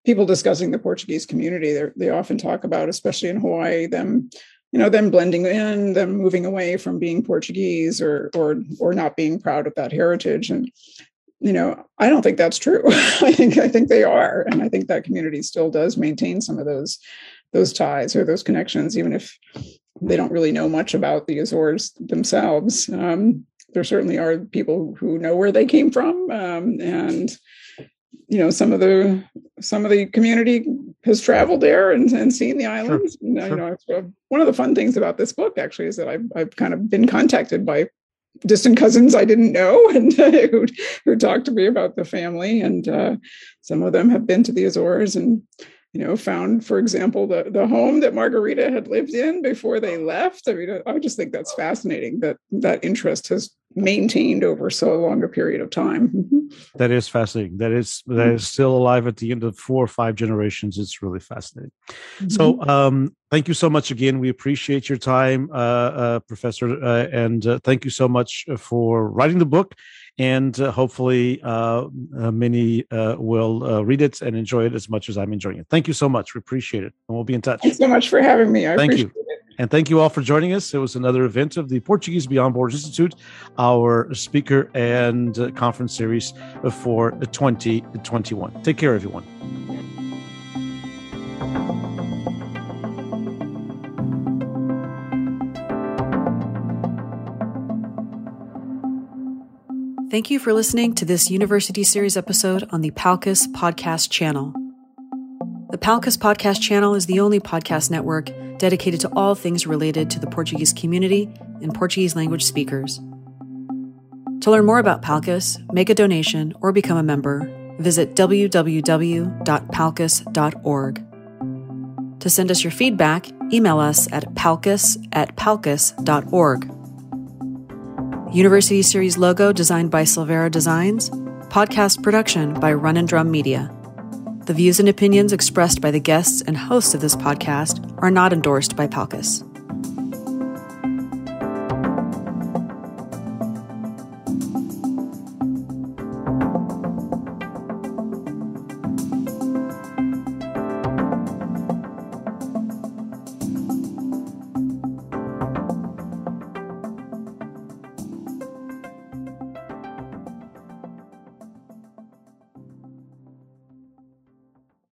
people discussing the Portuguese community. They they often talk about, especially in Hawaii, them you know them blending in, them moving away from being Portuguese or or or not being proud of that heritage, and you know i don't think that's true *laughs* i think i think they are and i think that community still does maintain some of those those ties or those connections even if they don't really know much about the azores themselves um, there certainly are people who know where they came from um, and you know some of the some of the community has traveled there and, and seen the islands sure. sure. you know one of the fun things about this book actually is that I've, I've kind of been contacted by distant cousins I didn't know *laughs* and uh, who, who talked to me about the family. And uh, some of them have been to the Azores and, you know, found, for example, the, the home that Margarita had lived in before they left. I mean, I just think that's fascinating that that interest has maintained over so long a period of time. Mm-hmm. That is fascinating. That is that mm-hmm. is still alive at the end of four or five generations. It's really fascinating. Mm-hmm. So, um, thank you so much again. We appreciate your time, uh, uh, Professor, uh, and uh, thank you so much for writing the book. And uh, hopefully, uh, many will read it and enjoy it as much as I'm enjoying it. Thank you so much. We appreciate it, and we'll be in touch. Thanks so much for having me. I thank you. And thank you all for joining us. It was another event of the Portuguese Beyond Borders Institute, our speaker and uh, conference series for 2021. Take care, everyone. Thank you for listening to this University Series episode on the Palcus Podcast channel. The Palcus Podcast channel is the only podcast network dedicated to all things related to the Portuguese community and Portuguese language speakers. To learn more about Palcus, make a donation, or become a member, visit www.palcus.org. To send us your feedback, email us at palcus at palcus.org. University Series logo designed by Silvera Designs, podcast production by Run and Drum Media. The views and opinions expressed by the guests and hosts of this podcast are not endorsed by Palcus.